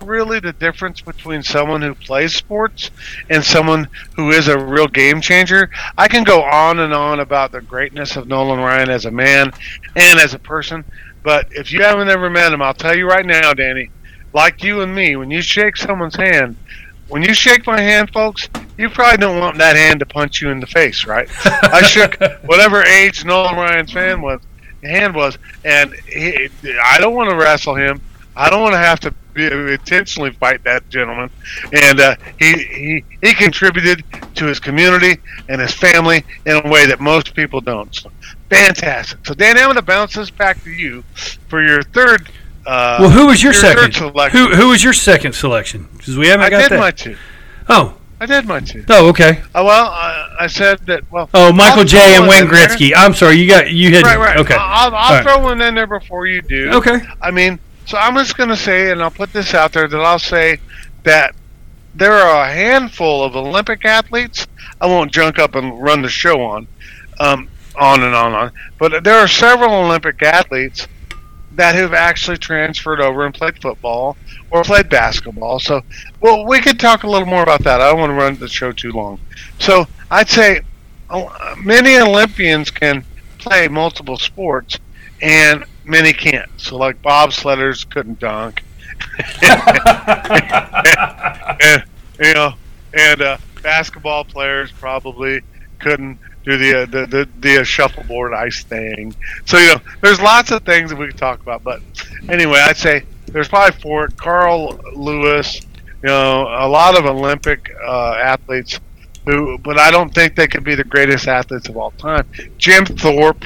Speaker 1: Really the difference between someone who plays sports and someone who is a real game changer. I can go on and on about the greatness of Nolan Ryan as a man and as a person, but if you haven't ever met him, I'll tell you right now, Danny, like you and me, when you shake someone's hand, when you shake my hand, folks, you probably don't want that hand to punch you in the face, right? I shook whatever age Nolan Ryan's fan was, hand was, and he, I don't want to wrestle him. I don't want to have to intentionally fight that gentleman, and uh, he he he contributed to his community and his family in a way that most people don't. So, fantastic. So, Dan, I'm going to bounce this back to you for your third. Uh,
Speaker 2: well, who was your, your second? Who who was your second selection? Because we haven't
Speaker 1: I
Speaker 2: got
Speaker 1: did my two.
Speaker 2: Oh.
Speaker 1: I did my two.
Speaker 2: Oh, okay.
Speaker 1: Uh, well, I said that. Well.
Speaker 2: Oh, Michael J. and Wayne Gretzky. I'm sorry, you got you hit.
Speaker 1: Right, right.
Speaker 2: Okay.
Speaker 1: I'll, I'll throw right. one in there before you do.
Speaker 2: Okay.
Speaker 1: I mean, so I'm just going to say, and I'll put this out there, that I'll say that there are a handful of Olympic athletes. I won't junk up and run the show on, um, on and on and on. But there are several Olympic athletes that have actually transferred over and played football or played basketball. So, well, we could talk a little more about that. I don't want to run the show too long. So, I'd say oh, many Olympians can play multiple sports, and many can't. So like Bob bobsledders couldn't dunk. and, you know, and uh, basketball players probably couldn't do the uh, the the, the uh, shuffleboard ice thing. So you know, there's lots of things that we could talk about. But anyway, I'd say there's probably four. Carl Lewis, you know, a lot of Olympic uh, athletes who, but I don't think they could be the greatest athletes of all time. Jim Thorpe.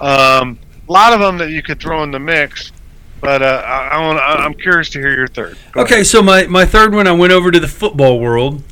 Speaker 1: Um, a lot of them that you could throw in the mix. But uh, I, I want, I'm curious to hear your third.
Speaker 2: Go okay, ahead. so my, my third one, I went over to the football world.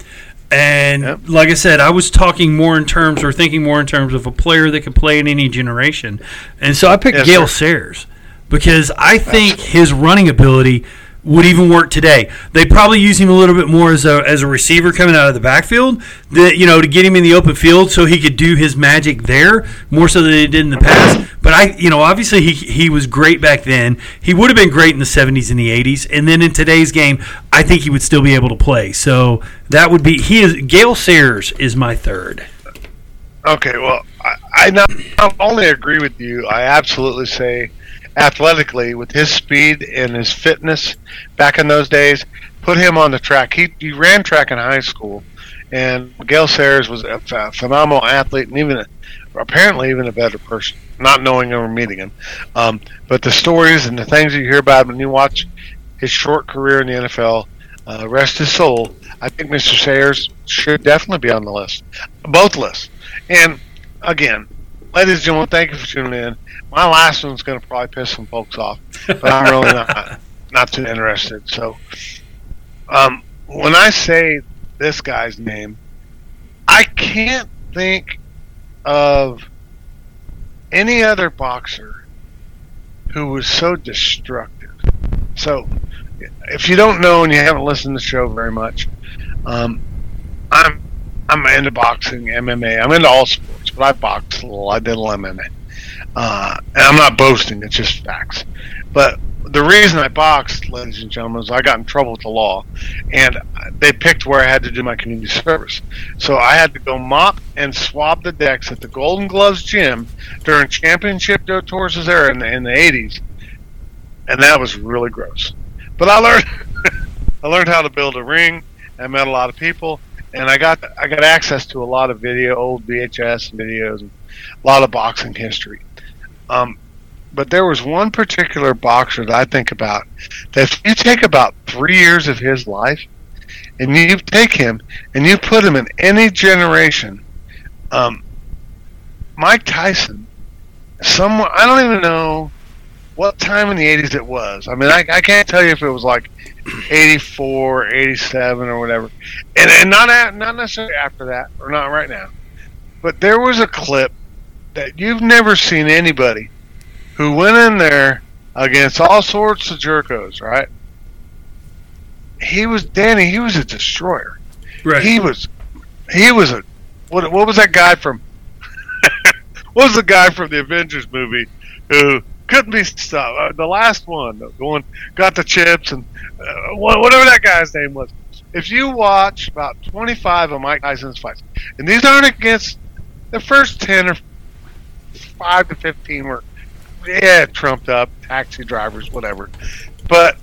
Speaker 2: And yep. like I said, I was talking more in terms or thinking more in terms of a player that could play in any generation. And so I picked yes, Gale sir. Sayers because I think his running ability – would even work today. They probably use him a little bit more as a, as a receiver coming out of the backfield, that you know, to get him in the open field so he could do his magic there more so than he did in the past. But I, you know, obviously he he was great back then. He would have been great in the '70s and the '80s, and then in today's game, I think he would still be able to play. So that would be he is Gale Sayers is my third.
Speaker 1: Okay, well, I, I not only agree with you. I absolutely say athletically with his speed and his fitness back in those days, put him on the track. He, he ran track in high school, and Gale Sayers was a phenomenal athlete and even a, apparently even a better person, not knowing or meeting him. Um, but the stories and the things you hear about him when you watch his short career in the NFL, uh, rest his soul. I think Mr. Sayers should definitely be on the list, both lists. And again, ladies and gentlemen, thank you for tuning in. My last one's going to probably piss some folks off, but I'm really not not too interested. So, um, when I say this guy's name, I can't think of any other boxer who was so destructive. So, if you don't know and you haven't listened to the show very much, um, I'm I'm into boxing, MMA. I'm into all sports, I boxed a little. I did a MMA. Uh, and I'm not boasting; it's just facts. But the reason I boxed, ladies and gentlemen, is I got in trouble with the law, and they picked where I had to do my community service. So I had to go mop and swab the decks at the Golden Gloves gym during championship tours era in the, in the 80s, and that was really gross. But I learned I learned how to build a ring. I met a lot of people, and I got I got access to a lot of video, old VHS videos, a lot of boxing history. Um, but there was one particular boxer that I think about that if you take about three years of his life and you take him and you put him in any generation, um, Mike Tyson, someone I don't even know what time in the 80s it was. I mean, I, I can't tell you if it was like 84, 87, or whatever. And, and not, at, not necessarily after that, or not right now. But there was a clip that you've never seen anybody who went in there against all sorts of jerkos, right? He was Danny. He was a destroyer.
Speaker 2: Right.
Speaker 1: He was. He was a. What? What was that guy from? what was the guy from the Avengers movie who couldn't be stopped? Uh, the last one, the one got the chips and uh, whatever that guy's name was. If you watch about 25 of Mike Tyson's fights, and these aren't against the first 10 or 5 to 15 were yeah, trumped up, taxi drivers, whatever. But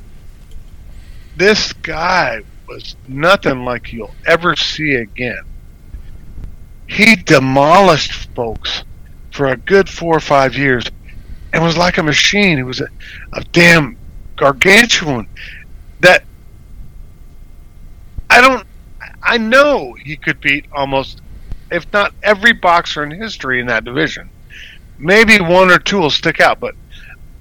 Speaker 1: this guy was nothing like you'll ever see again. He demolished folks for a good four or five years and was like a machine. It was a, a damn gargantuan that I don't I know he could beat almost if not every boxer in history in that division maybe one or two will stick out, but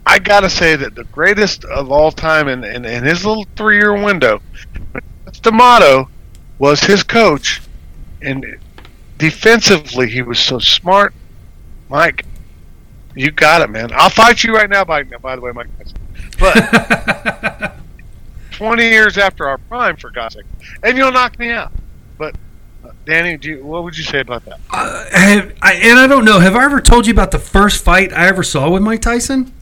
Speaker 1: I gotta say that the greatest of all time in, in, in his little three year window, D'Amato was his coach, and defensively he was so smart. Mike, you got it, man. I'll fight you right now. By by the way, Mike, but twenty years after our prime, for God's sake, and you'll knock me out. But Danny, you, what would you say about that?
Speaker 2: Uh, have, I, and I don't know. Have I ever told you about the first fight I ever saw with Mike Tyson?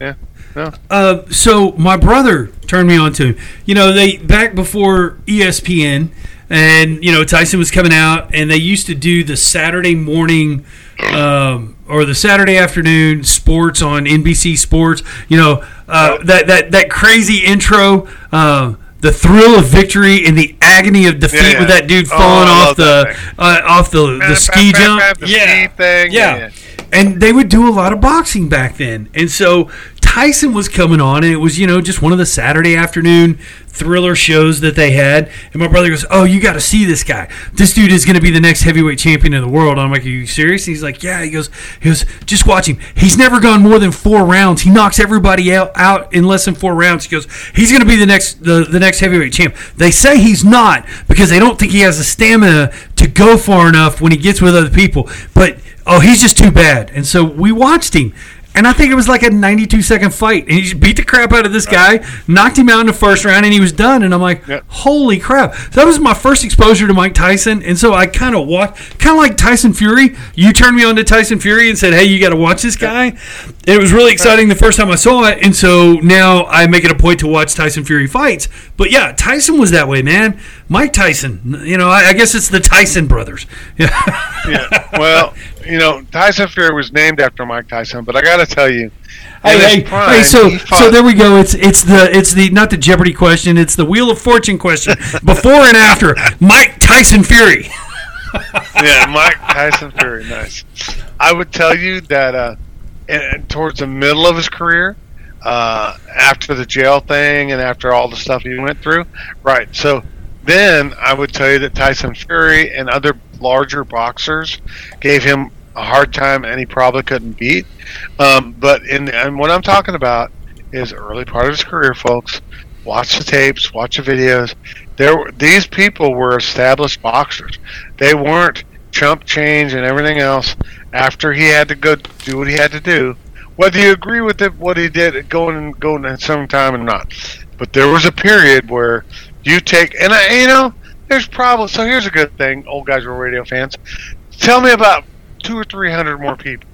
Speaker 1: Yeah. No.
Speaker 2: Uh, so my brother turned me on to him. You know, they back before ESPN, and you know Tyson was coming out, and they used to do the Saturday morning um, or the Saturday afternoon sports on NBC Sports. You know, uh, that that that crazy intro. Uh, the thrill of victory and the agony of defeat
Speaker 1: Yeah, yeah.
Speaker 2: with that dude
Speaker 1: Oh,
Speaker 2: falling
Speaker 1: I
Speaker 2: off the uh, off the the ski jump. Yeah, yeah.
Speaker 1: yeah.
Speaker 2: And they would do a lot of boxing back then. And so Tyson was coming on, and it was, you know, just one of the Saturday afternoon thriller shows that they had. And my brother goes, Oh, you got to see this guy. This dude is going to be the next heavyweight champion of the world. I'm like, Are you serious? And he's like, Yeah. He goes, he goes, Just watch him. He's never gone more than four rounds. He knocks everybody out, out in less than four rounds. He goes, He's going to be the next, the, the next heavyweight champ. They say he's not because they don't think he has the stamina to go far enough when he gets with other people. But oh, he's just too bad. And so we watched him. And I think it was like a 92 second fight. And he just beat the crap out of this guy, knocked him out in the first round, and he was done. And I'm like,
Speaker 1: Yep.
Speaker 2: holy crap. So that was my first exposure to Mike Tyson. And so I kind of watched, kind of like Tyson Fury. You turned me on to Tyson Fury and said, hey, you got to watch this guy. And it was really exciting the first time I saw it. And so now I make it a point to watch Tyson Fury fights. But yeah, Tyson was that way, man. Mike Tyson, you know, I, I guess it's the Tyson brothers. Yeah.
Speaker 1: Well, you know, Tyson Fury was named after Mike Tyson, but I got to tell you,
Speaker 2: Hey, hey,
Speaker 1: prime,
Speaker 2: hey! So, so there we go. It's it's the it's the not the Jeopardy question. It's the Wheel of Fortune question. Before and after, Mike Tyson Fury.
Speaker 1: yeah, Mike Tyson Fury, nice. I would tell you that uh, towards the middle of his career, uh, after the jail thing and after all the stuff he went through. Right. So then I would tell you that Tyson Fury and other larger boxers gave him a hard time, and he probably couldn't beat. Um, but in and what I'm talking about is early part of his career, folks. Watch the tapes, watch the videos. There, these people were established boxers. They weren't chump change and everything else. After he had to go do what he had to do, whether you agree with it, what he did going going at some time or not, but there was a period where you take and I, you know, there's probably so. Here's a good thing, Old Guys Rule Radio fans. Tell me about two or three hundred more people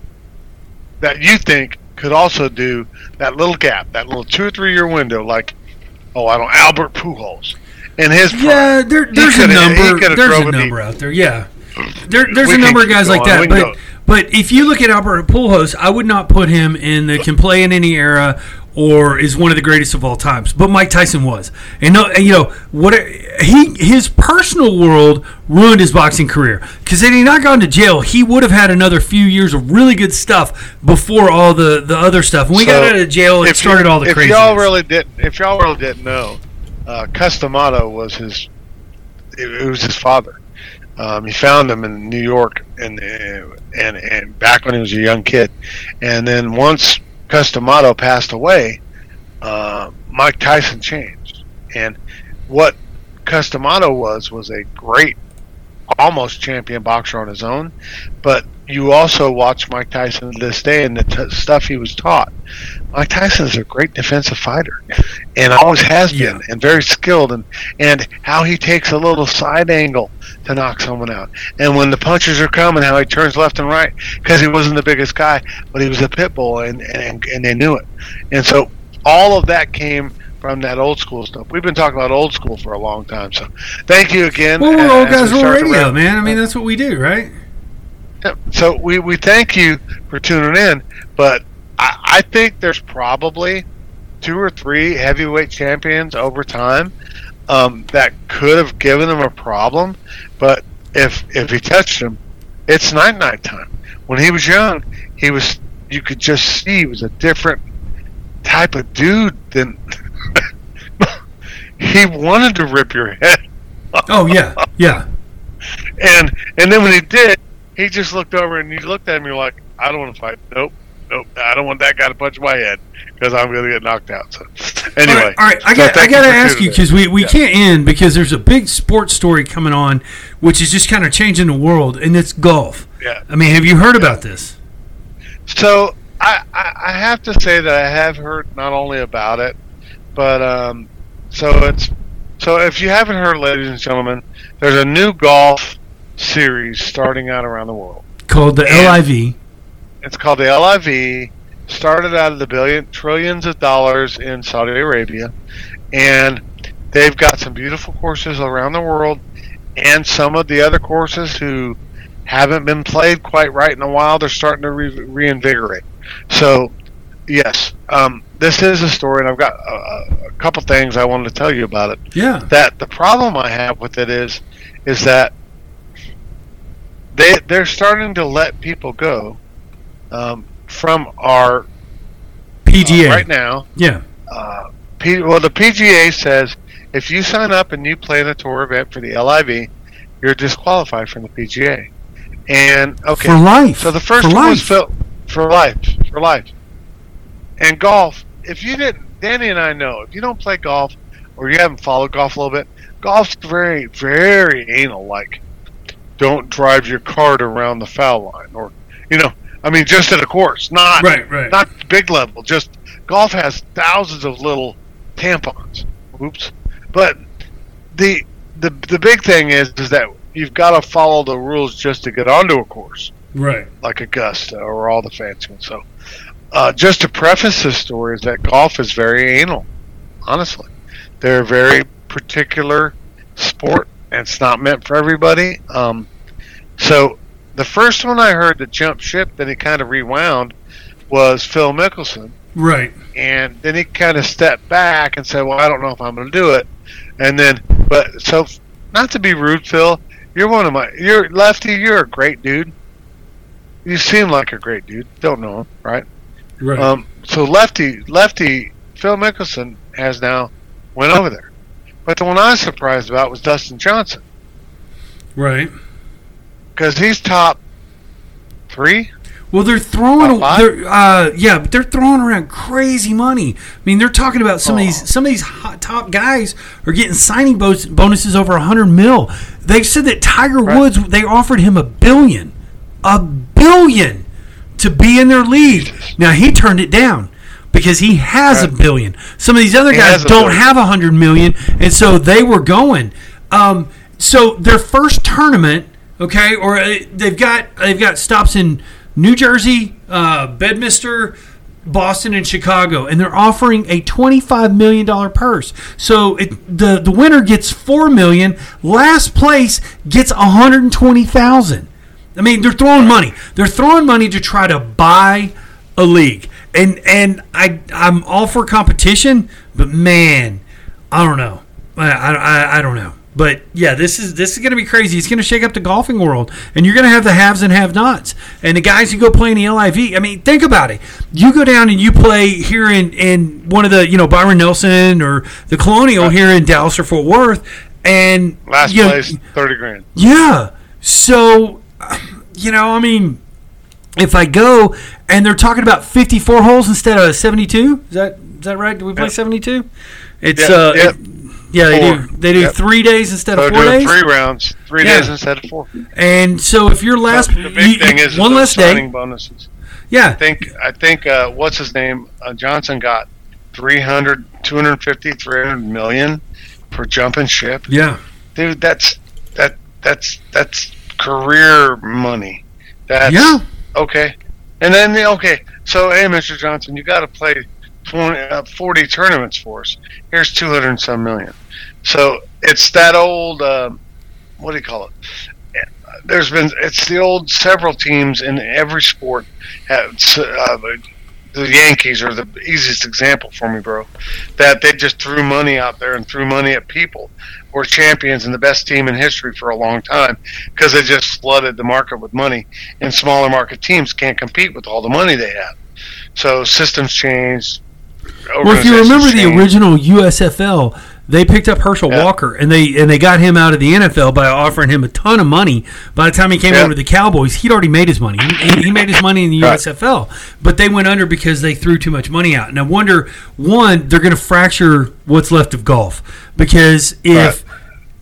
Speaker 1: that you think could also do that little gap, that little two or three year window, like oh, I don't Albert Pujols and his prime.
Speaker 2: Yeah, there, there's a number. There's a number out there. Yeah, there, there's
Speaker 1: We
Speaker 2: a number of guys like that. But
Speaker 1: go.
Speaker 2: but if you look at Albert Pujols, I would not put him in the can play in any era or is one of the greatest of all times. But Mike Tyson was, and no, and, you know what? He his personal world ruined his boxing career because had he not gone to jail, he would have had another few years of really good stuff before all the the other stuff. When we got out of jail, it started all the crazy.
Speaker 1: if
Speaker 2: crazy.
Speaker 1: y'all really didn't, if y'all really didn't know, uh, Cus D'Amato was his. It, it was his father. Um, he found him in New York, and and and back when he was a young kid, and then once Cus D'Amato passed away, uh, Mike Tyson changed, and what Cus D'Amato was was a great, almost champion boxer on his own, but you also watch Mike Tyson to this day and the t- stuff he was taught. Mike Tyson is a great defensive fighter, and always has been,
Speaker 2: Yeah.
Speaker 1: and very skilled, and and how he takes a little side angle to knock someone out, and when the punches are coming, how he turns left and right because he wasn't the biggest guy, but he was a pit bull, and and and they knew it, and so all of that came. From that old school stuff, we've been talking about old school for a long time. So, thank you again.
Speaker 2: well, we're old
Speaker 1: we
Speaker 2: guys roll radio, man. I mean, that's what we do, right?
Speaker 1: So we, we thank you for tuning in, but I, I think there's probably two or three heavyweight champions over time um, that could have given him a problem, but if if he touched him, it's night night time. When he was young, he was you could just see he was a different type of dude than he wanted to rip your head
Speaker 2: Oh yeah, yeah.
Speaker 1: and and then when he did, he just looked over and you looked at him. You're like, I don't want to fight. Nope, nope. I don't want that guy to punch my head because I'm going to get knocked out. So anyway,
Speaker 2: all right, all right. I
Speaker 1: so
Speaker 2: got, I got to ask you because we, we
Speaker 1: Yeah.
Speaker 2: can't end because there's a big sports story coming on, which is just kind of changing the world, and it's golf.
Speaker 1: Yeah.
Speaker 2: I mean, have you heard about this?
Speaker 1: So I, I I have to say that I have heard not only about it, but um, so it's so if you haven't heard, ladies and gentlemen, there's a new golf series starting out around the world.
Speaker 2: Called the
Speaker 1: And-
Speaker 2: LIV.
Speaker 1: It's called the LIV. Started out of the billion trillions of dollars in Saudi Arabia, and they've got some beautiful courses around the world, and some of the other courses who haven't been played quite right in a while, they're starting to re- reinvigorate. So, yes, um, this is a story, and I've got a, a couple things I wanted to tell you about it
Speaker 2: Yeah.
Speaker 1: that the problem I have with it is is that they they're starting to let people go um, from our
Speaker 2: PGA.
Speaker 1: uh, right now.
Speaker 2: Yeah.
Speaker 1: Uh, P, well, the PGA says if you sign up and you play in a tour event for the LIV, you're disqualified from the PGA. And okay,
Speaker 2: For life.
Speaker 1: so the first
Speaker 2: for
Speaker 1: one
Speaker 2: life.
Speaker 1: was Phil for life, for life. And golf, if you didn't, Danny and I know, if you don't play golf or you haven't followed golf a little bit, golf's very, very anal. Like, don't drive your cart around the foul line, or you know, I mean, just at a course, not
Speaker 2: Right, right.
Speaker 1: not big level. Just golf has thousands of little tampons. Oops. But the the the big thing is is that you've got to follow the rules just to get onto a course
Speaker 2: right.
Speaker 1: like Augusta or all the fancy ones. So, uh, just to preface this story, is that golf is very anal. Honestly, they're a very particular sport, it's not meant for everybody. Um, so, the first one I heard that jumped ship, then he kind of rewound, was Phil Mickelson,
Speaker 2: Right.
Speaker 1: and then he kind of stepped back and said, "Well, I don't know if I'm going to do it." And then, but so, not to be rude, Phil, you're one of my, you're lefty, you're a great dude. You seem like a great dude. Don't know him, right?
Speaker 2: Right.
Speaker 1: Um, so lefty lefty Phil Mickelson has now went over there, but the one I was surprised about was Dustin Johnson
Speaker 2: Right.
Speaker 1: because he's top three.
Speaker 2: Well, they're throwing. They're, uh, yeah, but they're throwing around crazy money. I mean, they're talking about some of
Speaker 1: Oh.
Speaker 2: these. Some of these hot, top guys are getting signing bonuses over a hundred mil. They said that Tiger
Speaker 1: Right.
Speaker 2: Woods. They offered him a billion, a billion, to be in their league. Now he turned it down because he has
Speaker 1: Right.
Speaker 2: a billion. Some of these other
Speaker 1: He
Speaker 2: guys don't
Speaker 1: billion.
Speaker 2: have a hundred million, and so they were going. Um, so their first tournament, okay, or uh, they've got they've got stops in New Jersey, uh, Bedminster, Boston, and Chicago, and they're offering a twenty-five million dollar purse. So it, the the winner gets four million. Last place gets one hundred and twenty thousand. I mean, they're throwing money. They're throwing money to try to buy a league, and and I I'm all for competition, but man, I don't know. I I, I don't know. But yeah, this is this is going to be crazy. It's going to shake up the golfing world, and you're going to have the haves and have-nots, and the guys who go play in the LIV. I mean, think about it. You go down and you play here in in one of the you know Byron Nelson or the Colonial here in Dallas or Fort Worth, and
Speaker 1: Last
Speaker 2: you know,
Speaker 1: place, thirty grand.
Speaker 2: yeah. So, you know, I mean, if I go and they're talking about 54 holes instead of 72, is that is that right? Do we play
Speaker 1: Yep.
Speaker 2: 72? It's
Speaker 1: Yeah,
Speaker 2: uh,
Speaker 1: yep.
Speaker 2: it- yeah, they
Speaker 1: Four.
Speaker 2: do. They do
Speaker 1: Yep.
Speaker 2: three days instead
Speaker 1: So
Speaker 2: of four days.
Speaker 1: three rounds, three
Speaker 2: Yeah.
Speaker 1: days instead of four.
Speaker 2: And so if you're last,
Speaker 1: the big
Speaker 2: you-
Speaker 1: thing is
Speaker 2: one less day.
Speaker 1: bonuses.
Speaker 2: Yeah,
Speaker 1: I think I think uh, what's his name uh, Johnson got 300 250 300 million for jumping ship.
Speaker 2: yeah,
Speaker 1: Dude, that's that that's that's career money. That's
Speaker 2: Yeah.
Speaker 1: Okay. And then the- okay, so hey, Mr. Johnson, you got to play 20, uh, 40 tournaments for us. Here's 200 and some million. So it's that old. Uh, what do you call it? There's been it's the old several teams in every sport have uh, the Yankees are the easiest example for me, bro. That they just threw money out there and threw money at people. Were champions and the best team in history for a long time because they just flooded the market with money, and smaller market teams can't compete with all the money they have. So systems changed.
Speaker 2: Well, if you remember the original USFL, they picked up Herschel
Speaker 1: Yeah.
Speaker 2: Walker and they and they got him out of the NFL by offering him a ton of money. By the time he came
Speaker 1: Yeah.
Speaker 2: over to the Cowboys, he'd already made his money. He, he- made his money in the
Speaker 1: Right.
Speaker 2: USFL, but they went under because they threw too much money out. And I wonder, one, they're going to fracture what's left of golf because if.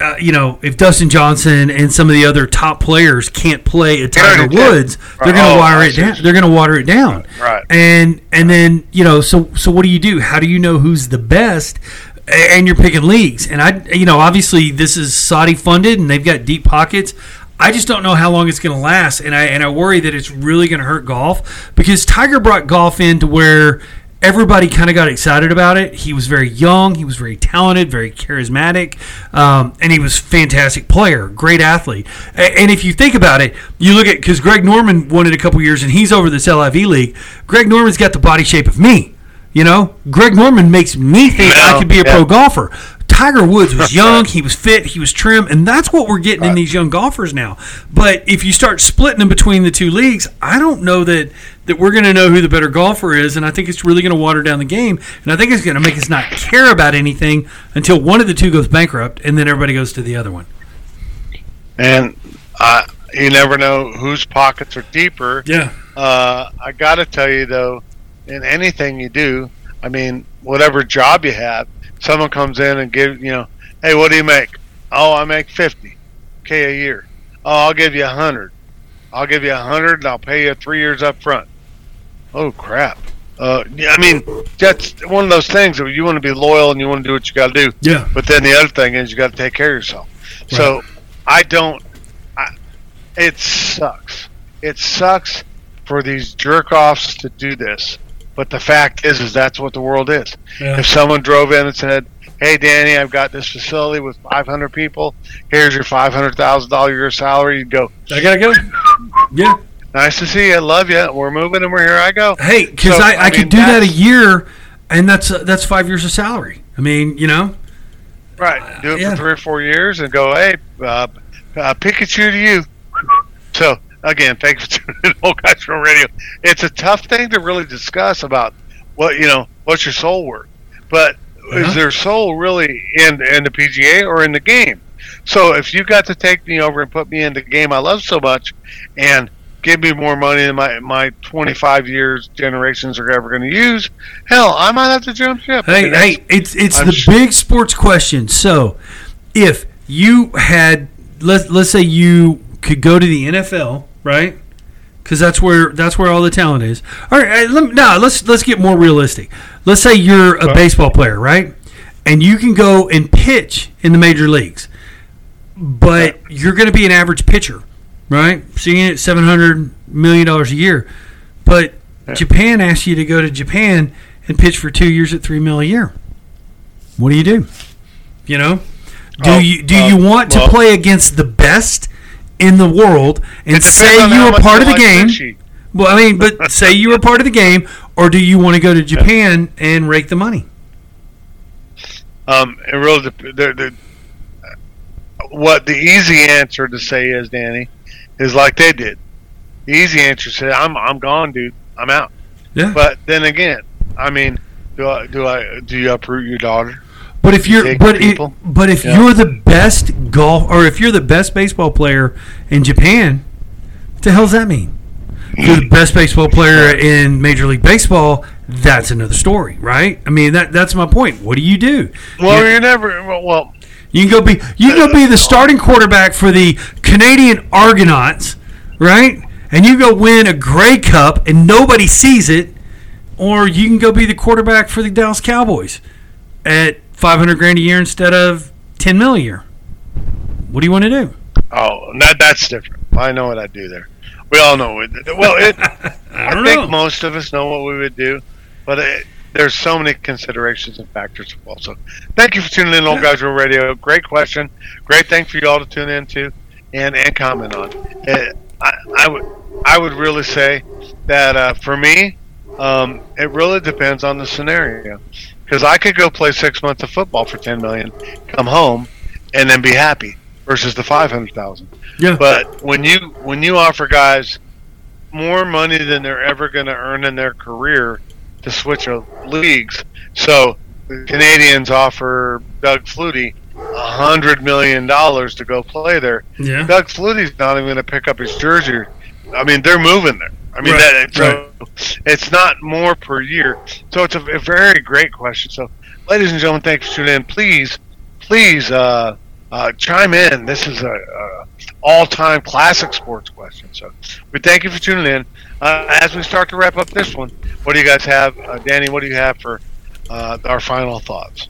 Speaker 2: Uh, you know, if Dustin Johnson and some of the other top players can't play a Tiger. Woods, they're going to
Speaker 1: Oh,
Speaker 2: wire it down. They're going to water it down
Speaker 1: Right.
Speaker 2: and and then you know so so what do you do how do you know who's the best and you're picking leagues. And i you know obviously this is saudi funded and they've got deep pockets. I just don't know how long it's going to last. And i and i worry that it's really going to hurt golf because tiger brought golf into where everybody kind of got excited about it. He was very young. He was very talented very charismatic um, and he was fantastic player great athlete. And if you think about it you look at because greg norman won it a couple years and he's over this liv league. Greg norman's got the body shape of me you know greg norman makes me think i could be a
Speaker 1: yeah.
Speaker 2: pro golfer. Tiger woods was young he was fit he was trim and that's what we're getting in these young golfers now. But if you start splitting them between the two leagues i don't know that that we're going to know who the better golfer is and i think it's really going to water down the game and i think it's going to make us not care about anything until one of the two goes bankrupt and then everybody goes to the other one.
Speaker 1: And uh, you never know whose pockets are deeper.
Speaker 2: yeah.
Speaker 1: Uh, I got to tell you though, in anything you do, I mean, whatever job you have, someone comes in and give you know, hey, what do you make? Oh, I make fifty k a year. Oh, I'll give you a hundred. I'll give you a hundred, and I'll pay you three years up front. Oh crap! Uh, yeah, I mean, that's one of those things that you want to be loyal and you want to do what you got to do.
Speaker 2: yeah
Speaker 1: But then the other thing is you got to take care of yourself. So I don't. I, it sucks. It sucks for these jerk offs to do this. But the fact is, is that's what the world is.
Speaker 2: yeah
Speaker 1: If someone drove in and said, "Hey, Danny, I've got this facility with 500 people. Here's your $500,000 year salary," you'd go,
Speaker 2: i gotta go yeah
Speaker 1: "Nice to see you. Love you. We're moving, and we're here. I go."
Speaker 2: hey because
Speaker 1: So,
Speaker 2: I, I,
Speaker 1: I
Speaker 2: could do that a year and that's uh, that's five years of salary i mean you know
Speaker 1: Right. Do it
Speaker 2: yeah.
Speaker 1: for three or four years and go, hey, uh, uh, Pikachu to you. So, again, thanks for tuning in, Old Guys from Radio. It's a tough thing to really discuss about what you know, what's your soul worth? But
Speaker 2: Uh-huh.
Speaker 1: is their soul really in in the PGA or in the game? So if you got to take me over and put me in the game I love so much, and give me more money than my my 25 years generations are ever going to use, hell, I might have to jump ship.
Speaker 2: Hey, hey, it's it's
Speaker 1: I'm
Speaker 2: the big sports question. So, if you had let let's say you could go to the NFL, right? Because that's where that's where all the talent is. All right, let me, now let's let's get more realistic. Let's say you're a baseball player, right? And you can go and pitch in the major leagues, but you're going to be an average pitcher, right? So you get seven hundred million dollars a year, but Japan asks you to go to Japan and pitch for two years at three mil a year. What do you do? You know, do
Speaker 1: Oh,
Speaker 2: you do
Speaker 1: uh,
Speaker 2: you want to
Speaker 1: well-
Speaker 2: play against the best in the world and
Speaker 1: It
Speaker 2: say you were part of the
Speaker 1: like
Speaker 2: game?
Speaker 1: sushi.
Speaker 2: Well, I mean, but say you were part of the game, or do you want to go to Japan and rake the money?
Speaker 1: Um, it really, dep- the, the, what the easy answer to say is, Danny, is like they did. The easy answer said, "I'm I'm gone, dude. I'm out."
Speaker 2: Yeah.
Speaker 1: But then again, I mean, do I do I do you uproot your daughter?
Speaker 2: But if you're,
Speaker 1: take
Speaker 2: but if,
Speaker 1: people.
Speaker 2: but if
Speaker 1: Yeah.
Speaker 2: you're the best golf, or if you're the best baseball player in Japan, what the hell does that mean? If you're the best baseball player in Major League Baseball. That's another story, right? I mean, that that's my point. What do you do?
Speaker 1: Well,
Speaker 2: You-
Speaker 1: you're never. Well, well,
Speaker 2: You can go be you can go be the starting quarterback for the Canadian Argonauts, right? And you go win a Grey Cup and nobody sees it, or you can go be the quarterback for the Dallas Cowboys at five hundred grand a year instead of ten mil a year. What do you want to do?
Speaker 1: oh, that that's different. I know what I'd do there. We all know it. Well, it.
Speaker 2: I
Speaker 1: I, think
Speaker 2: know.
Speaker 1: most of us know what we would do, but it, there's so many considerations and factors involved. So, thank you for tuning in, Old Guys Rule Radio. Great question, great thing for you all to tune into and and comment on. Uh, I, I would I would really say that uh, for me, um, it really depends on the scenario, because I could go play six months of football for ten million, come home, and then be happy versus the five hundred thousand.
Speaker 2: Yeah.
Speaker 1: But when you when you offer guys more money than they're ever going to earn in their career to switch leagues, so the Canadians offer Doug Flutie a hundred million dollars to go play there.
Speaker 2: Yeah.
Speaker 1: Doug Flutie's not even going to pick up his jersey. I mean, they're moving there. I mean,
Speaker 2: Right,
Speaker 1: that, so it's not more per year. So it's a, a very great question. So, ladies and gentlemen, thanks for tuning in. Please, please uh, uh, chime in. This is a, a all-time classic sports question. So we thank you for tuning in. Uh, as we start to wrap up this one, what do you guys have, uh, Danny? What do you have for uh, our final thoughts?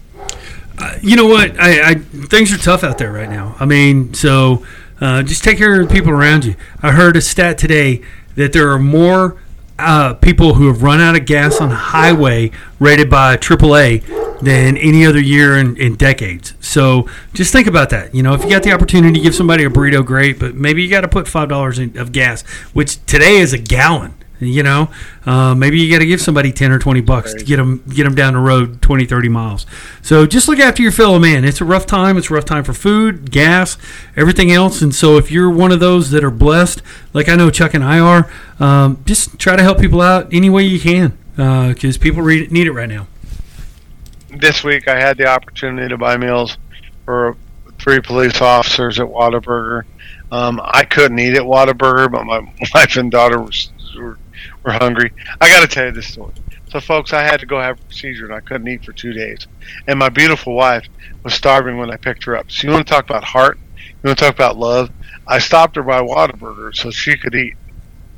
Speaker 2: you know what? I, I things are tough out there right now. I mean, so uh, just take care of the people around you. I heard a stat today that there are more uh, people who have run out of gas on the highway rated by AAA than any other year in, in decades. So just think about that. You know, if you got the opportunity to give somebody a burrito, great. But maybe you got to put five dollars of gas, which today is a gallon. You know, uh, maybe you got to give somebody 10 or 20 bucks to get them, get them down the road 20, 30 miles. So just look after your fellow man. It's a rough time. It's a rough time for food, gas, everything else. And so if you're one of those that are blessed, like I know Chuck and I are, um, just try to help people out any way you can because people re- need it right now.
Speaker 1: This week, I had the opportunity to buy meals for three police officers at Whataburger. Um, I couldn't eat at Whataburger, but my wife and daughter were, were, were hungry. I got to tell you this story. So, folks, I had to go have a procedure, and I couldn't eat for two days. And my beautiful wife was starving when I picked her up. So, you want to talk about heart? You want to talk about love? I stopped her by Whataburger so she could eat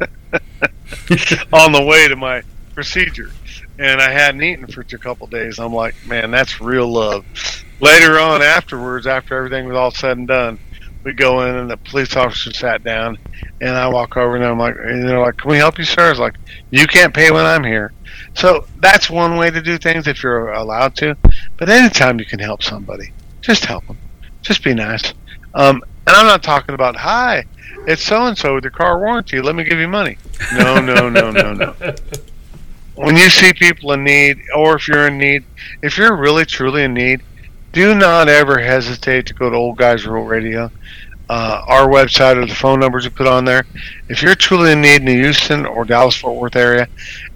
Speaker 1: on the way to my procedure. And I hadn't eaten for a couple days. I'm like, man, that's real love. Later on, afterwards, after everything was all said and done, we go in and the police officer sat down, and I walk over and I'm like, and they're like, "Can we help you, sir?" I was like, "You can't pay when I'm here." So that's one way to do things if you're allowed to. But anytime you can help somebody, just help them. Just be nice. Um, and I'm not talking about, "Hi, it's so and so with your car warranty. Let me give you money." No, no, no, no, no. When you see people in need, or if you're in need, if you're really truly in need, do not ever hesitate to go to Old Guys Rule Radio, uh, our website or the phone numbers we put on there. If you're truly in need in the Houston or Dallas Fort Worth area,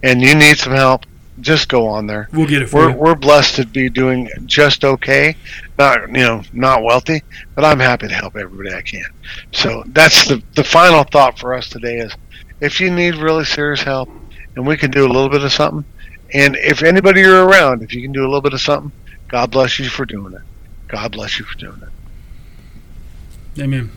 Speaker 1: and you need some help, just go on there.
Speaker 2: We'll get it for
Speaker 1: We're
Speaker 2: you.
Speaker 1: we're blessed to be doing just okay. Not you know not wealthy, but I'm happy to help everybody I can. So that's the the final thought for us today is if you need really serious help and we can do a little bit of something, and if anybody you're around, if you can do a little bit of something, God bless you for doing it. God bless you for doing it.
Speaker 2: Amen.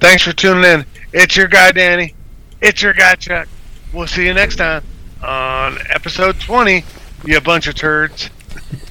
Speaker 1: Thanks for tuning in. It's your guy Danny. It's your guy Chuck. We'll see you next time on episode 20. You bunch of turds.